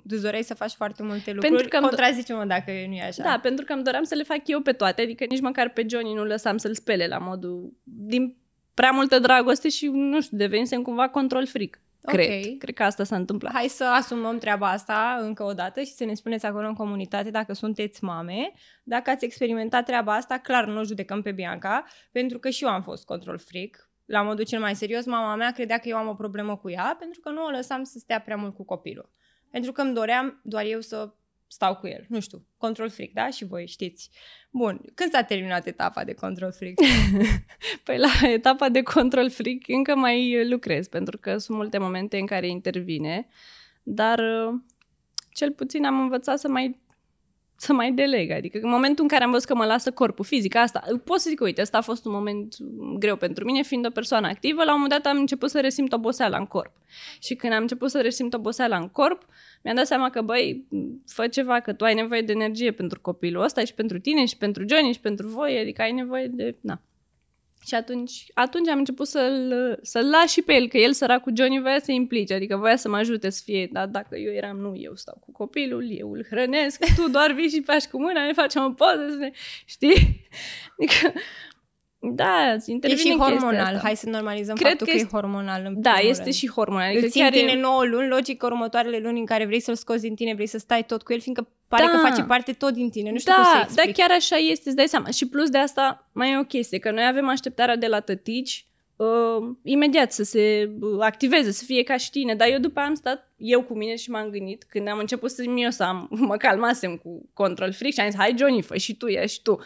îți doreai să faci foarte multe lucruri, pentru că contrazice-mă dacă nu e așa. Da, pentru că îmi doream să le fac eu pe toate, adică nici măcar pe Johnny nu lăsam să-l spele la modul din prea multă dragoste și, nu știu, devenisem cumva control fric. Cred. Okay. Cred că asta s-a întâmplat. Hai să asumăm treaba asta încă o dată și să ne spuneți acolo în comunitate dacă sunteți mame. Dacă ați experimentat treaba asta, clar nu o judecăm pe Bianca, pentru că și eu am fost control freak la modul cel mai serios, mama mea credea că eu am o problemă cu ea pentru că nu o lăsam să stea prea mult cu copilul. Pentru că îmi doream doar eu să stau cu el. Nu știu, control freak, da? Și voi știți. Bun, când s-a terminat etapa de control freak? păi la etapa de control freak încă mai lucrez, pentru că sunt multe momente în care intervine, dar cel puțin am învățat să mai să mai deleg. Adică în momentul în care am văzut că mă lasă corpul fizic, asta, pot să zic, uite, asta a fost un moment greu pentru mine, fiind o persoană activă, la un moment dat am început să resimt oboseala în corp. Și când am început să resimt oboseala în corp, mi-am dat seama că, băi, fă ceva, că tu ai nevoie de energie pentru copilul ăsta și pentru tine și pentru Johnny și pentru voi, adică ai nevoie de, na, și atunci, atunci am început să-l, să-l las și pe el, că el săracul Johnny voia să se implice, adică voia să mă ajute să fie, dar dacă eu eram, nu, eu stau cu copilul, eu îl hrănesc, tu doar vii și faci cu mâna, ne facem o poză, ne... știi? Adică, da, intervine E și hormonal, hai să normalizăm Cred faptul că, că e hormonal. În da, este rând. și hormonal. Adică chiar tine e... 9 luni, logic următoarele luni în care vrei să-l scoți din tine, vrei să stai tot cu el, fiindcă pare da. că face parte tot din tine. Nu știu da, cum să explic. Da, chiar așa este, îți dai seama. Și plus de asta, mai e o chestie, că noi avem așteptarea de la tătici uh, imediat să se activeze, să fie ca și tine. Dar eu după am stat eu cu mine și m-am gândit, când am început să eu să am, mă calmasem cu control freak și am zis, hai Johnny, fă și tu, ia și tu.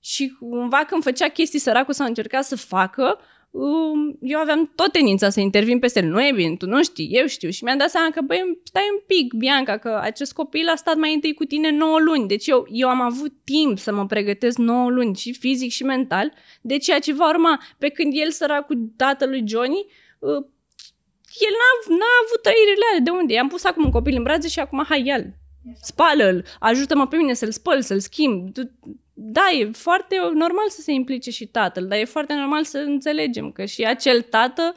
Și cumva când făcea chestii săracul sau încerca să facă, um, eu aveam tot tenința să intervin peste el. Nu e bine, tu nu știi, eu știu. Și mi-am dat seama că, băi, stai un pic, Bianca, că acest copil a stat mai întâi cu tine 9 luni. Deci eu, eu am avut timp să mă pregătesc 9 luni, și fizic și mental, de ceea ce va urma. Pe când el, săracul tatălui Johnny, uh, el n-a, n-a avut trăirile alea. De unde? I-am pus acum un copil în brațe și acum, hai, ia spală-l, ajută-mă pe mine să-l spăl, să-l schimb da, e foarte normal să se implice și tatăl, dar e foarte normal să înțelegem că și acel tată,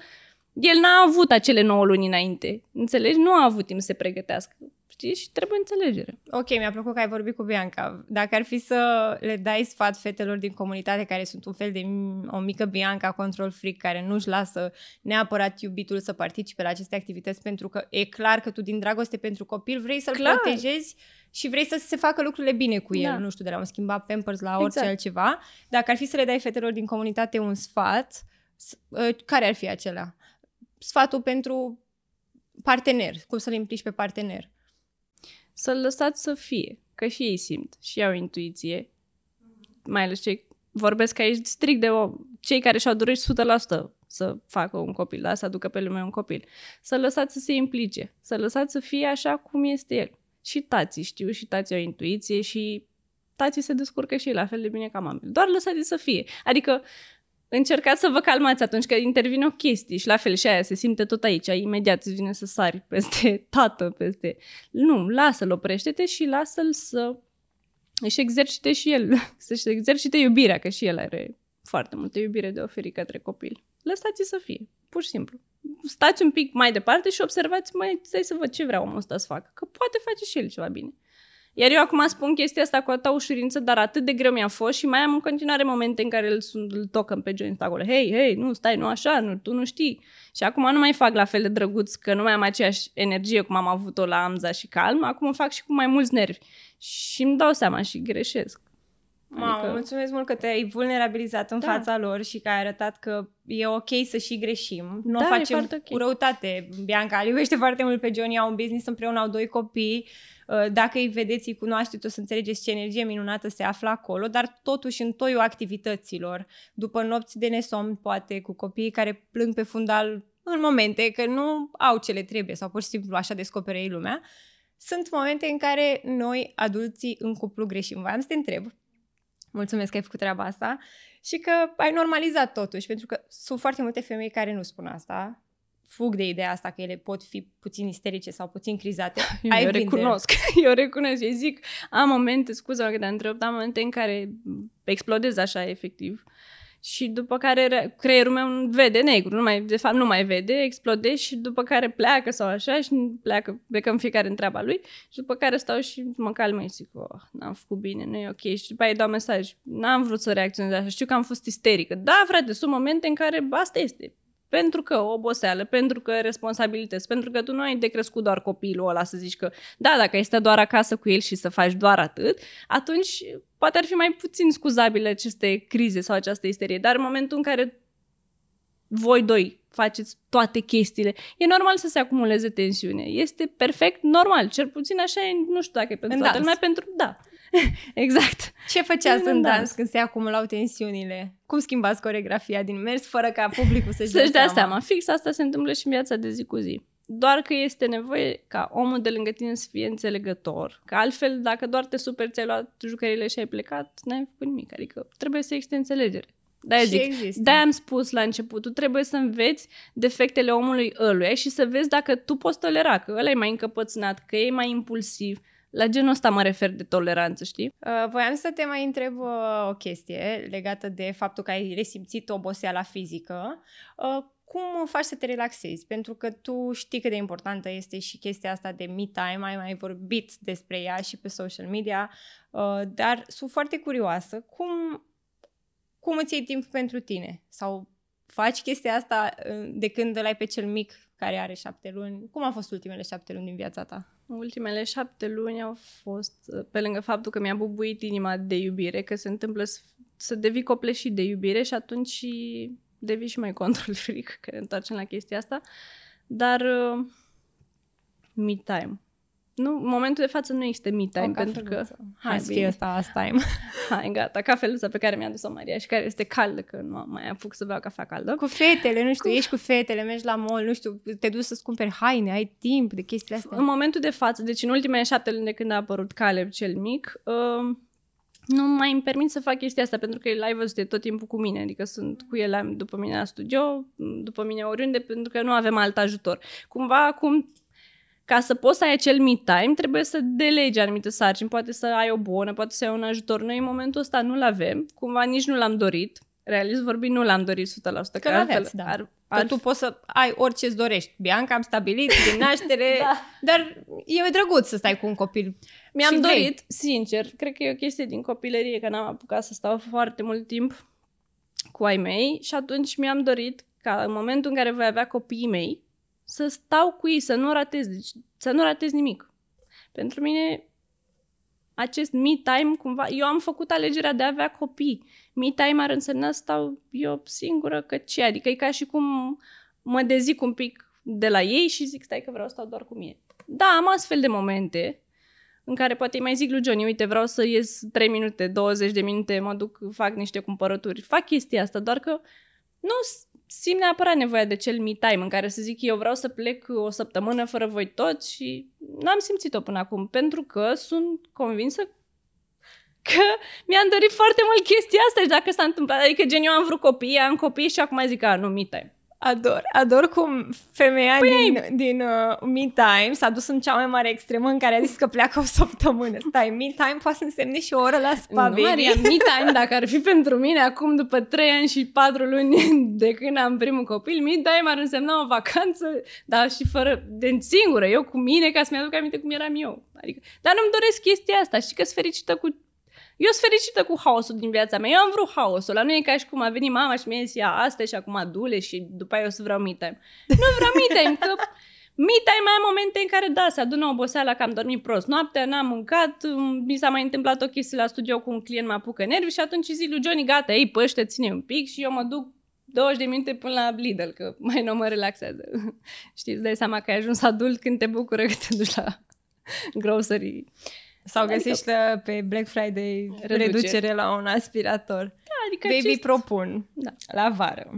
el n-a avut acele 9 luni înainte. Înțelegi? Nu a avut timp să se pregătească. Știi? Și trebuie înțelegere. Ok, mi-a plăcut că ai vorbit cu Bianca. Dacă ar fi să le dai sfat fetelor din comunitate care sunt un fel de o mică Bianca control freak care nu-și lasă neapărat iubitul să participe la aceste activități pentru că e clar că tu din dragoste pentru copil vrei să-l clar. protejezi și vrei să se facă lucrurile bine cu el, da. nu știu, de la un schimbat pampers la orice exact. altceva. Dacă ar fi să le dai fetelor din comunitate un sfat, ă, care ar fi acela? Sfatul pentru partener, cum să-l implici pe partener să-l lăsați să fie, că și ei simt și au intuiție, mai ales cei vorbesc aici strict de o, cei care și-au dorit 100% să facă un copil, da? să aducă pe lume un copil. Să lăsați să se implice, să lăsați să fie așa cum este el. Și tații știu, și tații au intuiție și tații se descurcă și ei la fel de bine ca mamele. Doar lăsați să fie. Adică încercați să vă calmați atunci că intervine o chestie și la fel și aia se simte tot aici, imediat îți vine să sari peste tată, peste... Nu, lasă-l, oprește-te și lasă-l să își exercite și el, să-și exercite iubirea, că și el are foarte multă iubire de oferit către copil. Lăsați să fie, pur și simplu. Stați un pic mai departe și observați, mai stai să văd ce vrea omul ăsta să facă, că poate face și el ceva bine. Iar eu acum spun chestia asta cu atâta ușurință, dar atât de greu mi-a fost și mai am în continuare momente în care îl, îl tocăm pe joint acolo. Hei, hei, nu, stai, nu așa, nu, tu nu știi. Și acum nu mai fac la fel de drăguț, că nu mai am aceeași energie cum am avut-o la Amza și Calm, acum o fac și cu mai mulți nervi. Și îmi dau seama și greșesc. Mamă, adică... mulțumesc mult că te-ai vulnerabilizat în da. fața lor și că ai arătat că e ok să și greșim. Nu da, o facem okay. cu răutate. Bianca îl iubește foarte mult pe Johnny, au un business împreună, au doi copii. Uh, dacă îi vedeți, îi cunoașteți, o să înțelegeți ce energie minunată se află acolo, dar totuși în toiul activităților, după nopți de nesomn, poate, cu copiii care plâng pe fundal în momente că nu au ce le trebuie sau pur și simplu așa descoperă ei lumea, sunt momente în care noi, adulții, în cuplu greșim. Voiam să te întreb, mulțumesc că ai făcut treaba asta, și că ai normalizat totuși, pentru că sunt foarte multe femei care nu spun asta, fug de ideea asta că ele pot fi puțin isterice sau puțin crizate. Eu, Ai eu recunosc, eu recunosc, eu zic, am momente, scuză-mă că te întreb, am momente în care explodez așa efectiv și după care creierul meu vede negru, nu mai, de fapt nu mai vede, explodez și după care pleacă sau așa și pleacă, plecăm fiecare în treaba lui și după care stau și mă calmă și zic, oh, n-am făcut bine, nu e ok și după aia dau mesaj, n-am vrut să reacționez așa, știu că am fost isterică. Da, frate, sunt momente în care asta este, pentru că oboseală, pentru că responsabilități, pentru că tu nu ai de crescut doar copilul ăla să zici că da, dacă este doar acasă cu el și să faci doar atât, atunci poate ar fi mai puțin scuzabile aceste crize sau această isterie. Dar în momentul în care voi doi faceți toate chestiile, e normal să se acumuleze tensiune. Este perfect normal. Cel puțin așa e, nu știu dacă e pentru în toată lumea, pentru... Da. exact. Ce făceați în dans când se acumulau tensiunile? Cum schimbați coregrafia din mers fără ca publicul să-și, să-și dea seama? seama? Fix asta se întâmplă și în viața de zi cu zi. Doar că este nevoie ca omul de lângă tine să fie înțelegător. Că altfel, dacă doar te super ți-ai luat jucările și ai plecat, n-ai făcut nimic. Adică trebuie să existe înțelegere. De-aia zic, există. de am spus la început, tu trebuie să înveți defectele omului ăluia și să vezi dacă tu poți tolera, că ăla e mai încăpățânat, că e mai impulsiv, la genul ăsta mă refer de toleranță, știi? Uh, voiam să te mai întreb uh, o chestie legată de faptul că ai resimțit oboseala fizică. Uh, cum faci să te relaxezi? Pentru că tu știi cât de importantă este și chestia asta de me time, ai mai vorbit despre ea și pe social media, uh, dar sunt foarte curioasă. Cum, cum îți iei timp pentru tine? Sau faci chestia asta uh, de când îl ai pe cel mic care are șapte luni? Cum au fost ultimele șapte luni din viața ta? Ultimele șapte luni au fost, pe lângă faptul că mi-a bubuit inima de iubire, că se întâmplă să, să devii copleșit de iubire și atunci devii și mai control freak, că ne întoarcem la chestia asta, dar uh, me time. Nu, în momentul de față nu există me time, pentru că... Hai să fie asta last time. Hai, gata, cafeluța pe care mi-a dus-o Maria și care este caldă, că nu mai apuc să beau cafea caldă. Cu fetele, nu știu, cu... ești cu fetele, mergi la mall, nu știu, te duci să-ți cumperi haine, ai timp de chestiile astea. În momentul de față, deci în ultimele șapte luni de când a apărut Caleb cel mic, uh, nu mai îmi permit să fac chestia asta pentru că el ai văzut tot timpul cu mine, adică sunt cu el după mine la studio, după mine oriunde, pentru că nu avem alt ajutor. Cumva acum ca să poți să ai acel me time, trebuie să delegi anumite sarcini, poate să ai o bună, poate să ai un ajutor. Noi în momentul ăsta nu-l avem, cumva nici nu l-am dorit, realist vorbind, nu l-am dorit 100%, că, că altfel da. ar, Că Ar tu poți să ai orice îți dorești. Bianca, am stabilit din naștere, Da. dar e drăguț să stai cu un copil. Mi-am Și vrei. dorit, sincer, cred că e o chestie din copilărie, că n-am apucat să stau foarte mult timp cu ai mei și atunci mi-am dorit ca în momentul în care voi avea copiii mei să stau cu ei, să nu ratez, deci să nu ratez nimic. Pentru mine acest me time, cumva, eu am făcut alegerea de a avea copii. Me time ar însemna să stau eu singură că ce, adică e ca și cum mă dezic un pic de la ei și zic stai că vreau să stau doar cu mine. Da, am astfel de momente în care poate îi mai zic lui Johnny, uite, vreau să ies 3 minute, 20 de minute, mă duc, fac niște cumpărături. Fac chestia asta, doar că nu s- simt neapărat nevoia de cel me time în care să zic eu vreau să plec o săptămână fără voi toți și n-am simțit-o până acum, pentru că sunt convinsă că mi-am dorit foarte mult chestia asta și dacă s-a întâmplat, adică gen eu am vrut copii, am copii și acum zic, a, nu, me time. Ador, ador cum femeia păi din, din uh, Me Time s-a dus în cea mai mare extremă în care a zis că pleacă o săptămână. Stai, Me Time poate să însemne și o oră la spa, nu, baby. Maria, me time, dacă ar fi pentru mine acum după 3 ani și 4 luni de când am primul copil, me time ar însemna o vacanță, dar și fără, de singură, eu cu mine, ca să-mi aduc aminte cum eram eu. Adică, dar nu-mi doresc chestia asta, știi că sunt fericită cu eu sunt fericită cu haosul din viața mea. Eu am vrut haosul. La nu e ca și cum a venit mama și mi-a zis ea asta și acum adule și după aia o să vreau me time. Nu vreau me time, că me time mai am momente în care, da, se adună oboseala că am dormit prost noaptea, n-am mâncat, mi s-a mai întâmplat o chestie la studio cu un client, mă apucă nervi și atunci zic lui Johnny, gata, ei, păște, ține un pic și eu mă duc 20 de minute până la Lidl, că mai nu mă relaxează. Știți, îți dai seama că ai ajuns adult când te bucură că te duci la grocery. Sau Adică- găsești la- pe Black Friday Reducere. reducere la un aspirator. Adică Baby acest... propun Da. la vară.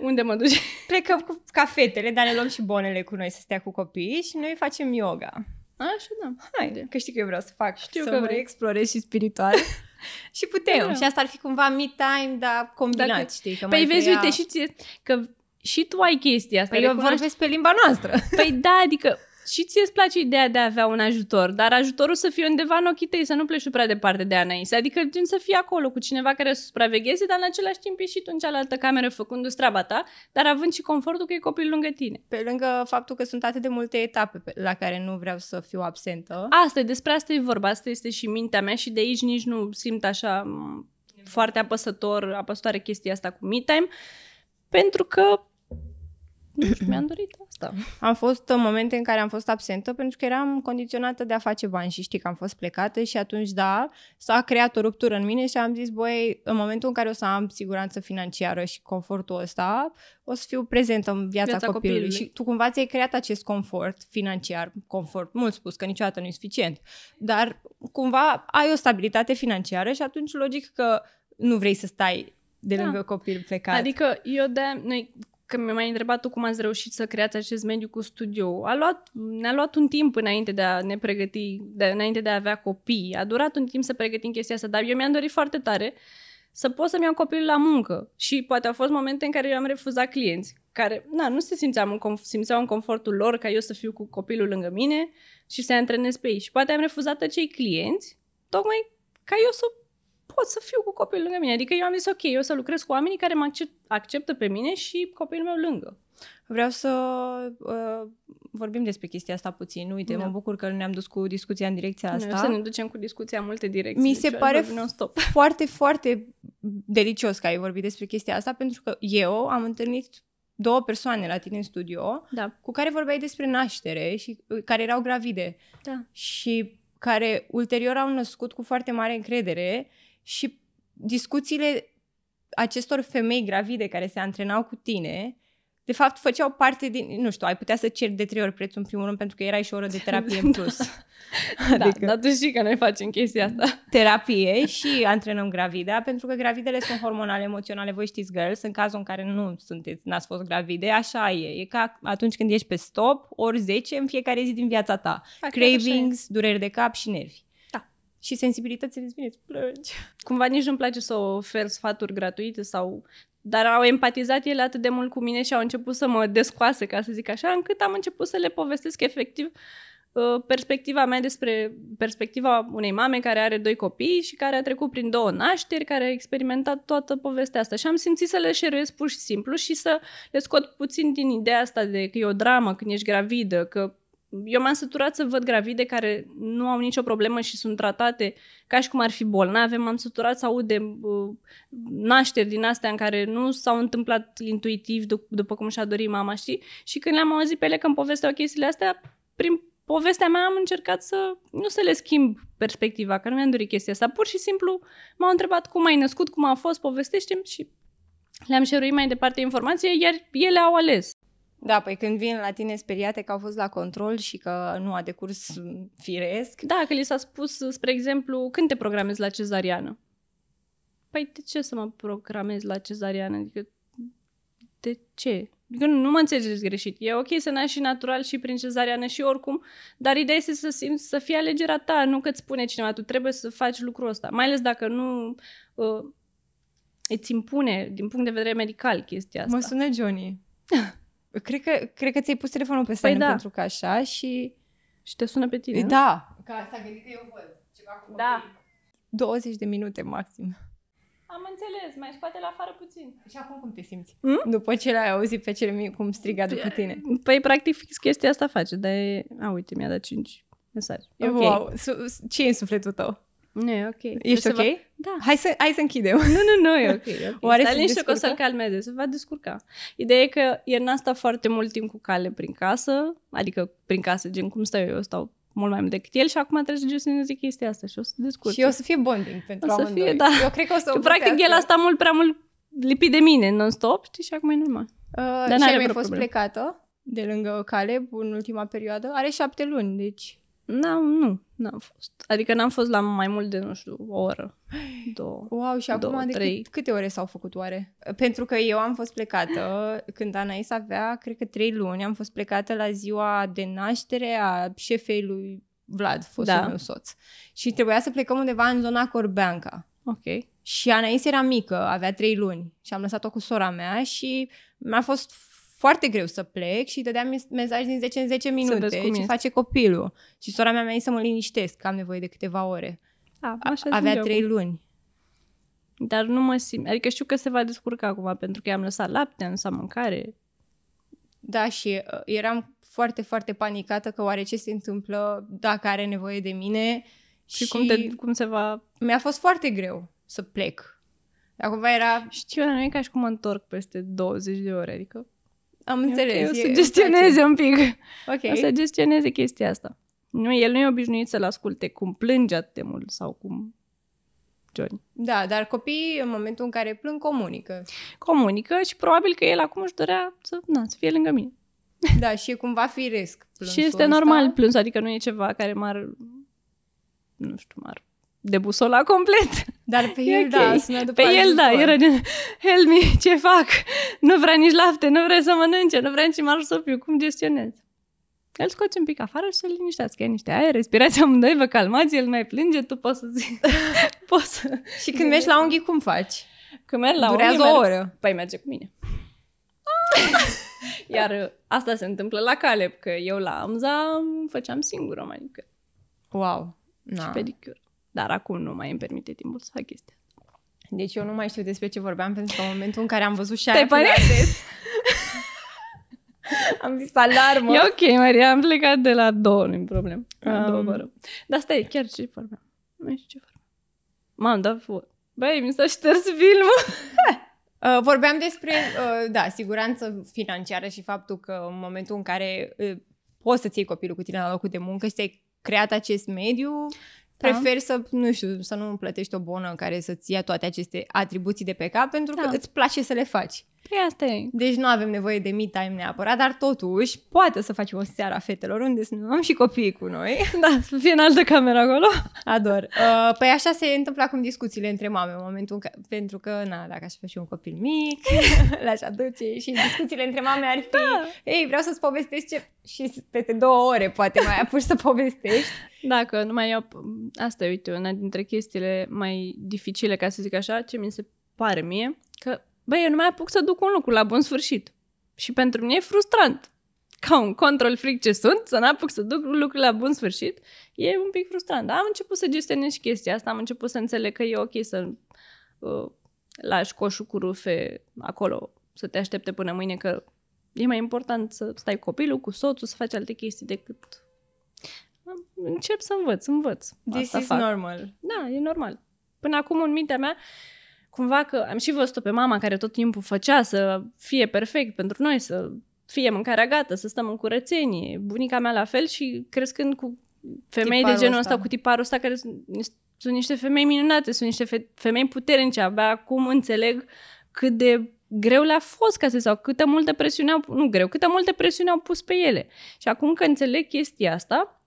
Unde mă duci? Plecăm cu cafetele, dar ne luăm și bonele cu noi să stea cu copiii și noi facem yoga. Așa, da. Hai, că știi că eu vreau să fac, Știu să că mă vrei. explorez și spiritual. și putem. Da. Și asta ar fi cumva me time, dar combinat, Dacă- știi? Că Păi mai vezi, preia- uite, și ție, că și tu ai chestia asta. Păi eu recunoaște- vorbesc pe limba noastră. Păi da, adică și ție îți place ideea de a avea un ajutor, dar ajutorul să fie undeva în ochii tăi, să nu pleci tu prea departe de Anaïs. Adică gen să fii acolo cu cineva care să supravegheze, dar în același timp ești și tu în cealaltă cameră făcându-ți treaba ta, dar având și confortul că e copil lângă tine. Pe lângă faptul că sunt atât de multe etape pe- la care nu vreau să fiu absentă. Asta e, despre asta e vorba, asta este și mintea mea și de aici nici nu simt așa m, foarte apăsător, apăsătoare chestia asta cu me time, pentru că nu știu, mi-am dorit asta. Am fost în momente în care am fost absentă pentru că eram condiționată de a face bani și știi că am fost plecată și atunci, da, s-a creat o ruptură în mine și am zis, băi, în momentul în care o să am siguranță financiară și confortul ăsta, o să fiu prezentă în viața, Viața copilului. copilului. Și tu cumva ți-ai creat acest confort financiar, confort, mult spus că niciodată nu e suficient, dar cumva ai o stabilitate financiară și atunci logic că nu vrei să stai de Da. lângă copil plecat. Adică eu de noi că mi-a mai întrebat tu cum ați reușit să creați acest mediu cu studio. A luat, ne-a luat un timp înainte de a ne pregăti, de, înainte de a avea copii. A durat un timp să pregătim chestia asta, dar eu mi-am dorit foarte tare să pot să-mi iau copilul la muncă. Și poate au fost momente în care eu am refuzat clienți care, na, nu se simțeam în, conf- simțeau în confortul lor ca eu să fiu cu copilul lângă mine și să-i antrenez pe ei. Și poate am refuzat acei clienți tocmai ca eu să pot să fiu cu copilul lângă mine. Adică eu am zis, ok, eu o să lucrez cu oamenii care mă accept, acceptă pe mine și copilul meu lângă. Vreau să uh, vorbim despre chestia asta puțin. Uite, Da. mă bucur că ne-am dus cu discuția în direcția Noi o asta. să ne ducem cu discuția în multe direcții. Mi se Deci, pare aș vorbi non-stop. Foarte, foarte delicios că ai vorbit despre chestia asta, pentru că eu am întâlnit două persoane la tine în studio Da, cu care vorbeai despre naștere și uh, care erau gravide da. și care ulterior au născut cu foarte mare încredere și discuțiile acestor femei gravide care se antrenau cu tine, de fapt făceau parte din, nu știu, ai putea să ceri de trei ori prețul în primul rând pentru că erai și o oră de terapie în plus. Da, Adică- dar tu știi că noi facem chestia asta. terapie și antrenăm gravida, pentru că gravidele sunt hormonale, emoționale, voi știți, girls, în cazul în care nu sunteți, n-ați fost gravide, așa e. E ca atunci când ești pe stop, ori 10 în fiecare zi din viața ta. Da, chiar așa Cravings, dureri de cap și nervi. Da. Și sensibilitățile îți vine, îți plângi. Cumva nici nu-mi place să ofer sfaturi gratuite sau... Dar au empatizat ele atât de mult cu mine și au început să mă descoase, ca să zic așa, încât am început să le povestesc efectiv uh, perspectiva mea despre perspectiva unei mame care are doi copii și care a trecut prin două nașteri, care a experimentat toată povestea asta. Și am simțit să le șeruiesc pur și simplu și să le scot puțin din ideea asta de că e o dramă când ești gravidă, că eu m-am săturat să văd gravide care nu au nicio problemă și sunt tratate ca și cum ar fi bolnave. M-am săturat să aud de uh, nașteri din astea în care nu s-au întâmplat intuitiv dup- după cum și-a dorit mama, știi? Și când le-am auzit pe ele că îmi povesteau chestiile astea, prin povestea mea am încercat să nu să le schimb perspectiva, că nu mi-am dorit chestia asta. Pur și simplu m-au întrebat cum ai născut, cum a fost, povestește și le-am șeruit mai departe informație, iar ele au ales. Da, păi când vin la tine speriate că au fost la control și că nu a decurs firesc. Da, că li s-a spus, spre exemplu, când te programezi la cezariană? Păi de ce să mă programez la cezariană? Adică, de ce? Adică nu, nu mă înțelegeți greșit. E ok să naști și natural și prin cezariană și oricum, dar ideea este să simți, să fie alegerea ta, nu că îți spune cineva, tu trebuie să faci lucrul ăsta. Mai ales dacă nu uh, îți impune, din punct de vedere medical, chestia asta. Mă sună Johnny. cred, că, cred că ți-ai pus telefonul pe Păi semn da. pentru că așa și... Și te sună pe tine, nu? Da. Că asta gândit că eu văd. Ceva cu Da. 20 de minute maxim. Am înțeles, mai scoate la afară puțin. Și acum cum te simți? Hmm? După ce l-ai auzit pe cel mic cum striga după tine. Păi, practic, fix chestia asta face, dar e... A, uite, mi-a dat 5 mesaje. E ok. Wow. Su- su- ce e în sufletul tău? Nu, e ok. Ești Se ok? Va... Da. Hai să, hai să închidem. Nu, nu, nu, e ok. E okay. Oare Stai se liniște că o să-l descurcă? calmeze, se va descurca. Ideea e că el n-a stat foarte mult timp cu cale prin casă, adică prin casă, gen cum stau eu, eu stau mult mai mult decât el și acum trebuie să gestioneze chestia asta și o să descurce. Și o să fie bonding pentru O să amândoi. fie, da. Eu cred că o să Că, o practic, el găsească. a stat mult prea mult lipit de mine non-stop, știi, și acum e normal. Uh, Dar și n-are ai mai vreo fost problemă. plecată de lângă Caleb în ultima perioadă? Are șapte luni, deci... N-am, nu, n-am fost. Adică n-am fost la mai mult de, nu știu, o oră, două. Wow, și acum Două, de trei. cât, câte ore s-au făcut oare? Pentru că eu am fost plecată când Anais avea, cred că trei luni, am fost plecată la ziua de naștere a șefei lui Vlad, fostul Da. meu soț. Și trebuia să plecăm undeva în zona Corbeanca. Ok. Și Anais era mică, avea trei luni și am lăsat-o cu sora mea și mi-a fost foarte greu să plec și îi dădeam mes- mesaj din 10 în 10 minute vezi cum ce este. face copilul. Și sora mea mi-a zis să mă liniștesc, că am nevoie de câteva ore. Da, A- așa sunt avea eu trei acum. luni. Dar nu mă simt, adică știu că se va descurca acum, pentru că i-am lăsat lapte, am lăsat mâncare. Da, și uh, eram foarte, foarte panicată că oare ce se întâmplă dacă are nevoie de mine. Și, cum, te, cum se va... mi-a fost foarte greu să plec. Acum era, Știu, dar nu e ca și cum mă întorc peste 20 de ore, adică... am e înțeles. ok, o e- să îmi gestioneze un pic. place. O Ok. să gestioneze chestia asta. Nu, el nu e obișnuit să-l asculte cum plânge atât de mult sau cum Johnny. Da, dar copiii în momentul în care plâng comunică. Comunică și probabil că el acum își dorea să, na, să fie lângă mine. Da, și e cumva firesc plânsul și este ăsta. normal plâns, adică nu e ceva care m-ar, nu știu, m-ar debusola complet. Dar pe E el, ok. da, sună după Pe el, da, ajutor. era de, help me, ce fac? Nu vrea nici lapte, nu vrea să mănânce, nu vrea nici marsupiu, cum gestionez? Îl scoți un pic afară și să-l liniștească, ia niște aer, respirați amândoi, vă calmați, el mai plânge, tu poți să zici, poți să... Și când mergi la unghi, cum faci? Când merg la Durează unii, o merg- oră. Păi merge cu mine. Iar uh, asta se întâmplă la Caleb, că eu la Amza îmi făceam singură manicură Wow. și Na. Pedicură. Dar acum nu mai îmi permite timpul să fac chestia. Deci eu nu mai știu despre ce vorbeam, pentru că în momentul în care am văzut și Te-ai pare? am zis alarmă. E ok, Maria, am plecat de la două, nu-i problemă. La Um. două fără. Dar stai, chiar ce vorbeam? Nu știu ce vorbeam. M-am dat fu- Băi, mi s-a șters filmul. Uh, vorbeam despre, uh, da, siguranță financiară și faptul că în momentul în care uh, poți să-ți iei copilul cu tine la locul de muncă și ți-ai creat acest mediu, Da. preferi să, nu știu, să nu plătești o bonă care să-ți ia toate aceste atribuții de pe cap, pentru că Da. îți place să le faci. Păi asta e. Deci nu avem nevoie de me time neapărat, dar totuși poate să facem o seară a fetelor unde să nu am și copiii cu noi. Da, să fie în altă cameră acolo. Ador. Uh, păi așa se întâmplă acum discuțiile între mame, în momentul în care, pentru că, na, dacă aș fi și un copil mic, l-aș aduce și discuțiile între mame ar fi, Da. ei, vreau să-ți povestesc ce... Și peste două ore poate mai apuci să povestești. Dacă nu mai iau... Asta e, uite, una dintre chestiile mai dificile, ca să zic așa, ce mi se pare mie, că, băi, eu nu mai apuc să duc un lucru la bun sfârșit. Și pentru mine e frustrant. ca un control fric ce sunt, să n-apuc să duc lucrurile la bun sfârșit, e un pic frustrant. Dar am început să gestionez și chestia asta, am început să înțeleg că e ok să uh, lași coșul cu rufe acolo, să te aștepte până mâine, că e mai important să stai copilul cu soțul, să faci alte chestii decât... Încep să învăț, învăț. This Asta is fac. normal. Da, e normal. Până acum, în mintea mea, cumva că am și văzut-o pe mama care tot timpul făcea să fie perfect pentru noi, să fie mâncarea gata, să stăm în curățenie. Bunica mea la fel și crescând cu femei Tiparul de genul ăsta. ăsta, cu tiparul ăsta, care sunt, sunt niște femei minunate, sunt niște fe- femei puternice. Abia acum înțeleg cât de greu le-a fost ca să sau câtă multă presiune au, nu greu, câtă multă presiune au pus pe ele. Și acum că înțeleg chestia asta,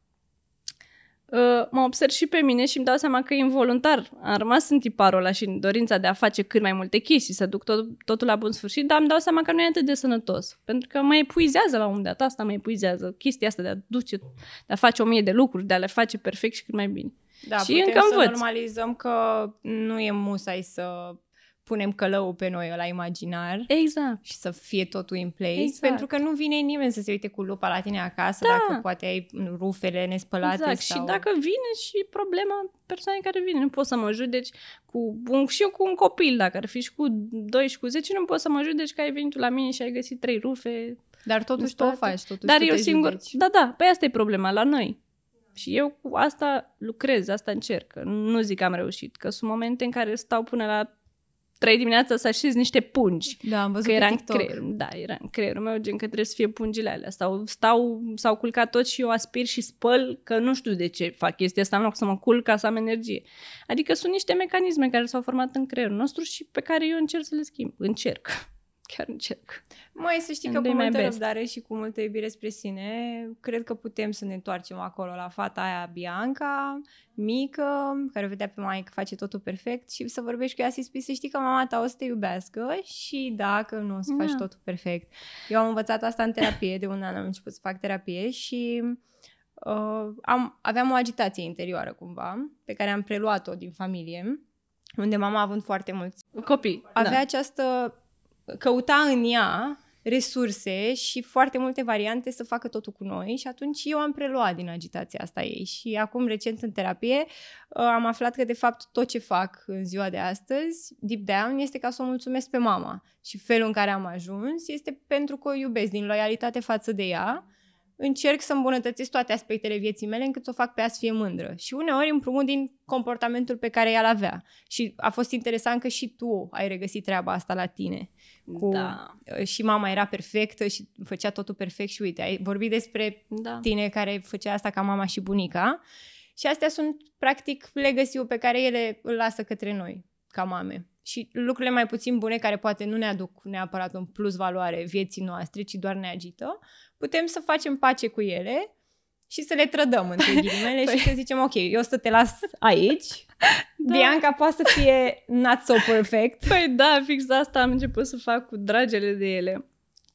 Uh, mă observ și pe mine și îmi dau seama că involuntar am rămas în tiparul ăla și în dorința de a face cât mai multe chestii, să duc tot, totul la bun sfârșit, dar îmi dau seama că nu e atât de sănătos. Pentru că mă epuizează la un moment dat, asta mă epuizează, chestia asta de a duce, de a face o mie de lucruri, de a le face perfect și cât mai bine. Da, Și putem încă să învăț. normalizăm că nu e musai să punem călăul pe noi la imaginar Exact. și să fie totul in place, Exact. pentru că nu vine nimeni să se uite cu lupa la tine acasă Da. dacă poate ai rufele nespălate Exact. sau... Și dacă vine și problema persoanei care vine, nu poți să mă judeci cu un, și eu cu un copil, dacă ar fi și cu 2 și cu 10, nu poți să mă judeci că ai venit tu la mine și ai găsit trei rufe, Dar totuși tu o spate. faci, totuși Dar tu eu te singur, judeci. da, da, pe asta e problema la noi. Și eu cu asta lucrez, asta încerc. că Nu zic că am reușit, că sunt momente în care stau până la 3 dimineața să așez niște pungi. Da, am văzut Că era pe în TikTok. creier, da, era în creierul meu, gen că trebuie să fie pungile alea. Sau stau, s-au culcat tot și eu aspir și spăl, că nu știu de ce fac chestia asta, în loc să mă culc ca să am energie. Adică sunt niște mecanisme care s-au format în creierul nostru și pe care eu încerc să le schimb. Încerc. Chiar încerc. Mai să știi And că cu do my multă best. răbdare și cu multă iubire spre sine, cred că putem să ne întoarcem acolo la fata aia Bianca, mică, care o vedea pe maică face totul perfect și să vorbești cu ea să spui să știi că mama ta o să te iubească și dacă nu o să faci Da. totul perfect. Eu am învățat asta în terapie, de un an am început să fac terapie și uh, am, aveam o agitație interioară cumva, pe care am preluat-o din familie, unde mama având foarte mulți Copii. avea da. această, căuta în ea resurse și foarte multe variante să facă totul cu noi și atunci eu am preluat din agitația asta ei. Și acum recent în terapie uh, am aflat că de fapt tot ce fac în ziua de astăzi, deep down, este ca să o mulțumesc pe mama. Și felul în care am ajuns este pentru că o iubesc din loialitate față de ea încerc să îmbunătățesc toate aspectele vieții mele încât să o fac pe ea să fie mândră. Și uneori împrumut din comportamentul pe care ea l avea. Și a fost interesant că și tu ai regăsit treaba asta la tine. Cu, Da. Și mama era perfectă și făcea totul perfect și uite, ai vorbit despre Da. tine care făcea asta ca mama și bunica. Și astea sunt practic legacy pe care ele îl lasă către noi ca mame. Și lucrurile mai puțin bune care poate nu ne aduc neapărat un plus valoare vieții noastre, ci doar ne agită, putem să facem pace cu ele și să le trădăm între ghilimele și să zicem ok, eu o să te las aici, Da. Bianca poate să fie not so perfect. Păi da, fix asta am început să fac cu dragele de ele.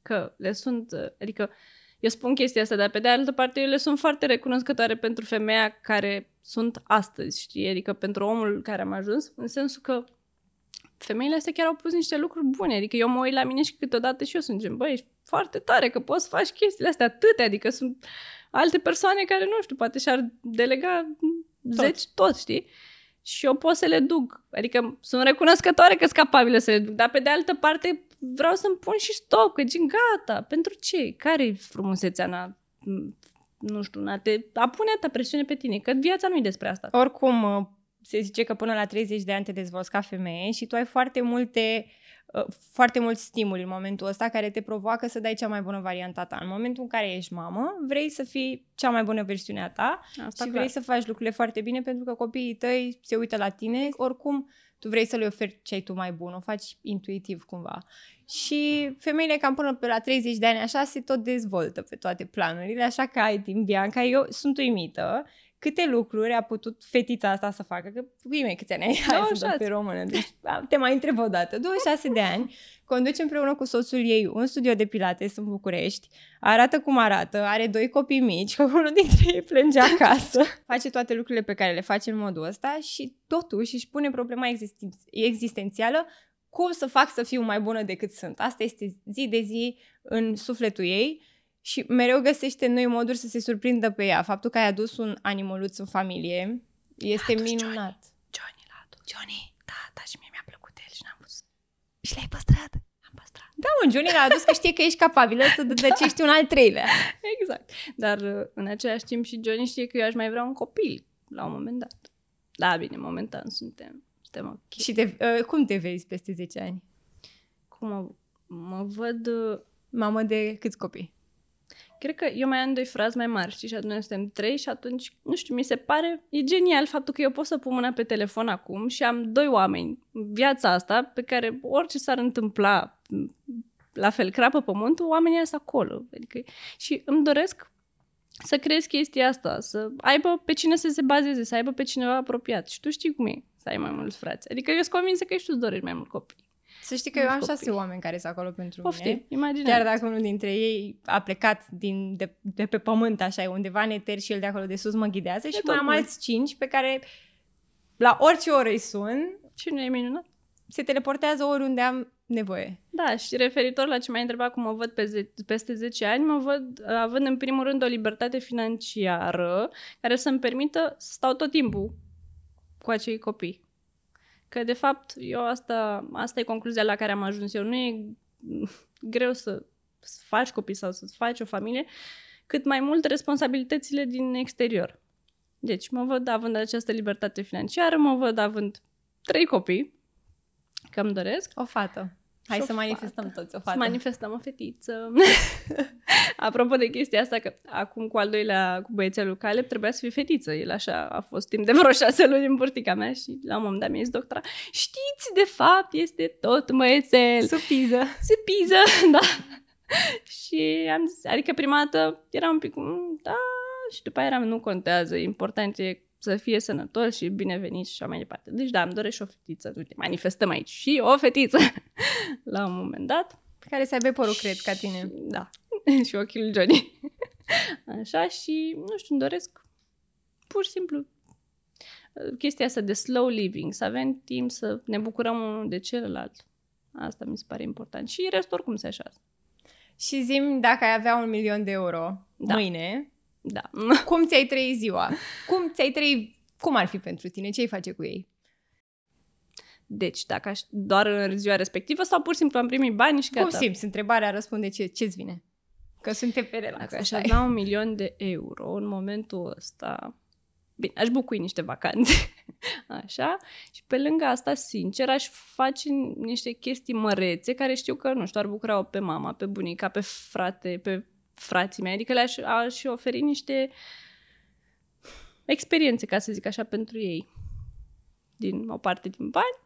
Că le sunt, adică eu spun chestia asta, dar pe de altă parte eu le sunt foarte recunoscătoare pentru femeia care sunt astăzi, știi? Adică pentru omul care am ajuns, în sensul că femeile astea chiar au pus niște lucruri bune. Adică eu mă uit la mine și câteodată și eu sunt gen, băi, ești foarte tare că poți să faci chestiile astea atâtea, adică sunt alte persoane care, nu știu, poate și-ar delega Tot. zeci tot, știi? Și eu pot să le duc. Adică sunt recunoscătoare că sunt capabilă să le duc, dar pe de altă parte vreau să-mi pun și stop, că gen gata, pentru ce? Care-i frumusețea în a, nu știu, în a, te, a pune atâta presiune pe tine? Că viața nu e despre asta. Oricum, uh, se zice că până la 30 de ani te dezvolți ca femeie și tu ai foarte multe uh, foarte mulți stimuli în momentul ăsta care te provoacă să dai cea mai bună varianta ta. În momentul în care ești mamă, vrei să fii cea mai bună versiune a ta Asta și clar. vrei să faci lucrurile foarte bine pentru că copiii tăi se uită la tine. Oricum, tu vrei să le oferi ce ai tu mai bun, o faci intuitiv cumva. Și femeile cam până pe la 30 de ani așa se tot dezvoltă pe toate planurile, așa că ai timp, Bianca, eu sunt uimită câte lucruri a putut fetița asta să facă, că bine, câți ani ai? Hai să dăm 26. pe română, deci a, te mai întreb o dată. 26 de ani, conduce împreună cu soțul ei un studio de pilates în București, arată cum arată, are doi copii mici, că unul dintre ei plânge acasă, face toate lucrurile pe care le face în modul ăsta și totuși își pune problema existen- existențială cum să fac să fiu mai bună decât sunt. Asta este zi de zi în sufletul ei și mereu găsește noi moduri să se surprindă pe ea. Faptul că ai adus un animăluț în familie este adus minunat. Johnny. Johnny l-a adus. Johnny, da, da, și mie mi-a plăcut el și n-am pus. Și l-ai păstrat? Am păstrat. Da, mă, Johnny l-a adus că știe că ești capabilă să dăcești un al treilea. Exact. Dar uh, în același timp și Johnny știe că eu aș mai vrea un copil la un moment dat. Da, bine, momentan suntem, suntem ok. Și te, uh, cum te vezi peste 10 ani? Cum mă, mă văd... uh, Mamă de câți copii? Cred că eu mai am doi frați mai mari, știi, și atunci noi suntem trei și atunci, nu știu, mi se pare, e genial faptul că eu pot să pun mâna pe telefon acum și am doi oameni în viața asta pe care orice s-ar întâmpla, m, la fel, crapă pământul, oamenii sunt acolo. Adică, și îmi doresc să creez chestia asta, să aibă pe cine să se bazeze, să aibă pe cineva apropiat. Și tu știi cum e să ai mai mulți frați. Adică eu sunt convinsă că și tu îți dorești mai mult copii. Să știi că eu am Mulți șase copii. oameni care sunt acolo pentru Poftim, mine. imaginează. Chiar dacă unul dintre ei a plecat din, de, de pe pământ, așa, e undeva în eter și el de acolo de sus mă ghidează și tot mai am mult. alți cinci pe care la orice oră îi sun, Și nu e minunat? se teleportează oriunde am nevoie. Da, și referitor la ce m-ai întrebat cum mă văd pe ze- peste 10 ani, mă văd uh, având în primul rând o libertate financiară care să-mi permită să stau tot timpul cu acei copii. Că, de fapt, eu asta, asta e concluzia la care am ajuns eu. Nu e greu să, să faci copii sau să faci o familie, cât mai mult responsabilitățile din exterior. Deci, mă văd având această libertate financiară, mă văd având trei copii, că îmi doresc, O fată. Hai Și o să manifestăm fată. toți o să fată. manifestăm o fetiță. Apropo de chestia asta, că acum cu al doilea, cu băiețelul Caleb, trebuia să fie fetiță. El așa a fost timp de vreo șase luni în burtica mea și la un moment dat mi-a zis doctora, știți, de fapt, este tot băiețel. Supiză. Se piză, da. și am zis, adică prima dată era un pic, "Mm, da, și după aia eram, nu contează, important e să fie sănătos și binevenit și așa mai departe. Deci da, îmi doresc și o fetiță. Uite, manifestăm aici și o fetiță la un moment dat. Care să aibă părul, cred, ca tine. Și- Da. și ochiul lui Johnny. Așa și, nu știu, îmi doresc pur și simplu uh, chestia asta de slow living, să avem timp să ne bucurăm unul de celălalt. Asta mi se pare important. Și restul oricum se așează. Și zim dacă ai avea un milion de euro Da. mâine, Da. cum ți-ai trăi ziua? Cum ți-ai trăi, cum ar fi pentru tine? Ce ai face cu ei? Deci, dacă aș, doar în ziua respectivă sau pur și simplu am primit bani și gata. Cum simți? Întrebarea răspunde ce, ce-ți vine. Că suntem pe relax. Dacă aș așa e. avea un milion de euro în momentul ăsta, bine, aș bucui niște vacanțe, așa, și pe lângă asta, sincer, aș face niște chestii mărețe care știu că, nu știu, ar bucura pe mama, pe bunica, pe frate, pe frații mei, adică le-aș aș oferi niște experiențe, ca să zic așa, pentru ei, din o parte din bani,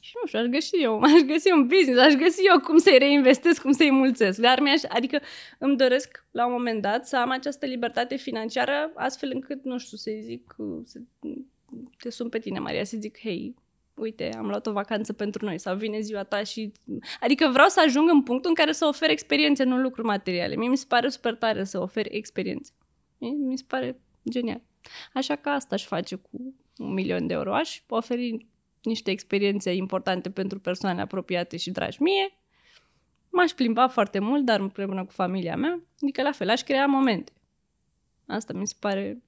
și nu știu, aș găsi eu, aș găsi un business, aș găsi eu cum să-i reinvestesc, cum să-i mulțesc. Dar mi-aș, adică îmi doresc la un moment dat să am această libertate financiară astfel încât, nu știu, să-i zic, să te sun pe tine, Maria, să zic, hei, uite, am luat o vacanță pentru noi sau vine ziua ta și... Adică vreau să ajung în punctul în care să ofer experiențe, nu lucruri materiale. Mie mi se pare super tare să ofer experiențe. Mie mi se pare genial. Așa că asta aș face cu un milion de euro. Aș oferi niște experiențe importante pentru persoane apropiate și dragi mie. M-aș plimba foarte mult, dar împreună cu familia mea. Adică la fel, aș crea momente. Asta mi se pare...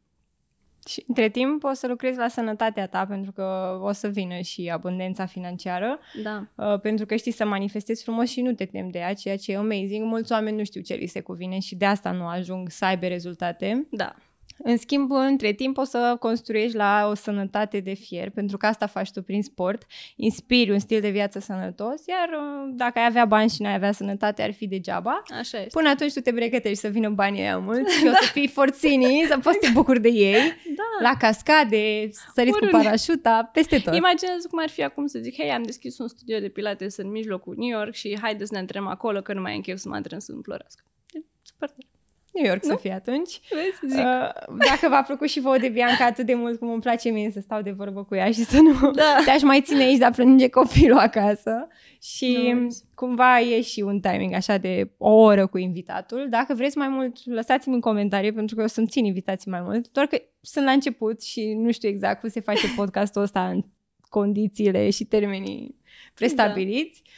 Și între timp o să lucrezi la sănătatea ta pentru că o să vină și abundența financiară, Da. uh, pentru că știi să manifestezi frumos și nu te temi de ea, ceea ce e amazing. Mulți oameni nu știu ce li se cuvine și de asta nu ajung să aibă rezultate. Da. În schimb, între timp o să construiești la o sănătate de fier, pentru că asta faci tu prin sport, inspiri un stil de viață sănătos, iar uh, dacă ai avea bani și n-ai avea sănătate, ar fi degeaba. Așa este. Până atunci tu te pregătești să vină banii aia mulți și o să fii forținii, să poți să te bucuri de ei, Da. la cascade, săriți cu Oriunde. parașuta, peste tot. Imaginează cum ar fi acum să zic, hei, am deschis un studio de pilates în mijlocul New York și haide să ne antrenăm acolo, că nu mai e chef să mă antrenez în Floreasca. E super tare. New York să Nu? fie atunci. Vezi? Zic. Uh, dacă v-a plăcut și vouă de Bianca atât de mult cum îmi place mie să stau de vorbă cu ea și să nu Da. te-aș mai ține aici, dar plânge copilul acasă. Și Nu. cumva e și un timing așa de o oră cu invitatul. Dacă vreți mai mult, lăsați-mi în comentarii pentru că eu să-mi țin invitații mai mult. Doar că sunt la început și nu știu exact cum se face podcastul ăsta în condițiile și termenii prestabiliți. Uh,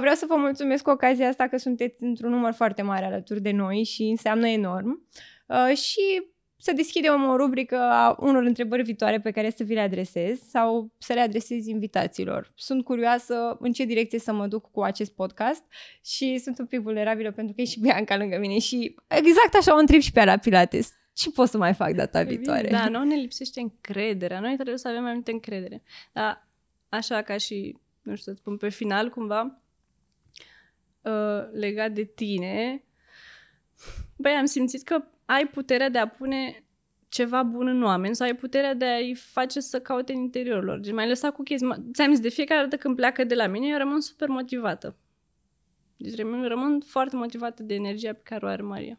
vreau să vă mulțumesc cu ocazia asta că sunteți într-un număr foarte mare alături de noi și înseamnă enorm. Uh, și să deschidem o rubrică a unor întrebări viitoare pe care să vi le adresez sau să le adresez invitațiilor. Sunt curioasă în ce direcție să mă duc cu acest podcast și sunt un pic vulnerabilă pentru că e și Bianca lângă mine și exact așa o întreb și pe la Pilates. Ce pot să mai fac data viitoare? Da, nu ne lipsește încrederea. Noi trebuie să avem mai multe încredere. Dar așa ca și, nu știu să spun, pe final cumva, uh, legat de tine, băi, am simțit că ai puterea de a pune ceva bun în oameni sau ai puterea de a-i face să caute în interiorul lor. Deci mai lăsat cu chestii. Ți-am zis, de fiecare dată când pleacă de la mine, eu rămân super motivată. Deci rămân, rămân foarte motivată de energia pe care o are Maria.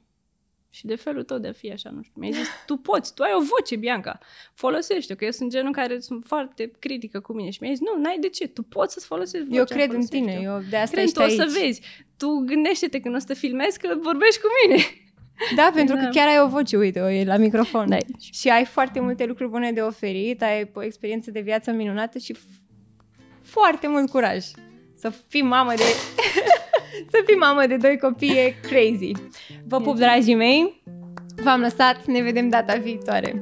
Și de felul tău de a fi așa, nu știu. Mi-ai zis, tu poți, tu ai o voce, Bianca. Folosește-o, că eu sunt genul care sunt foarte critică cu mine. Și mi-ai zis, nu, n-ai de ce, tu poți să-ți folosești vocea. Eu cred în tine, eu de asta cred, ești tu o aici. să vezi. Tu gândește-te când o să te filmezi că vorbești cu mine. Da, pentru că chiar ai o voce, uite, o e la microfon. Da. Și ai foarte multe lucruri bune de oferit, ai o experiență de viață minunată și f- foarte mult curaj. Să fii mamă de... să fii mamă de doi copii e crazy. Vă pup, dragii mei. V-am lăsat, ne vedem data viitoare.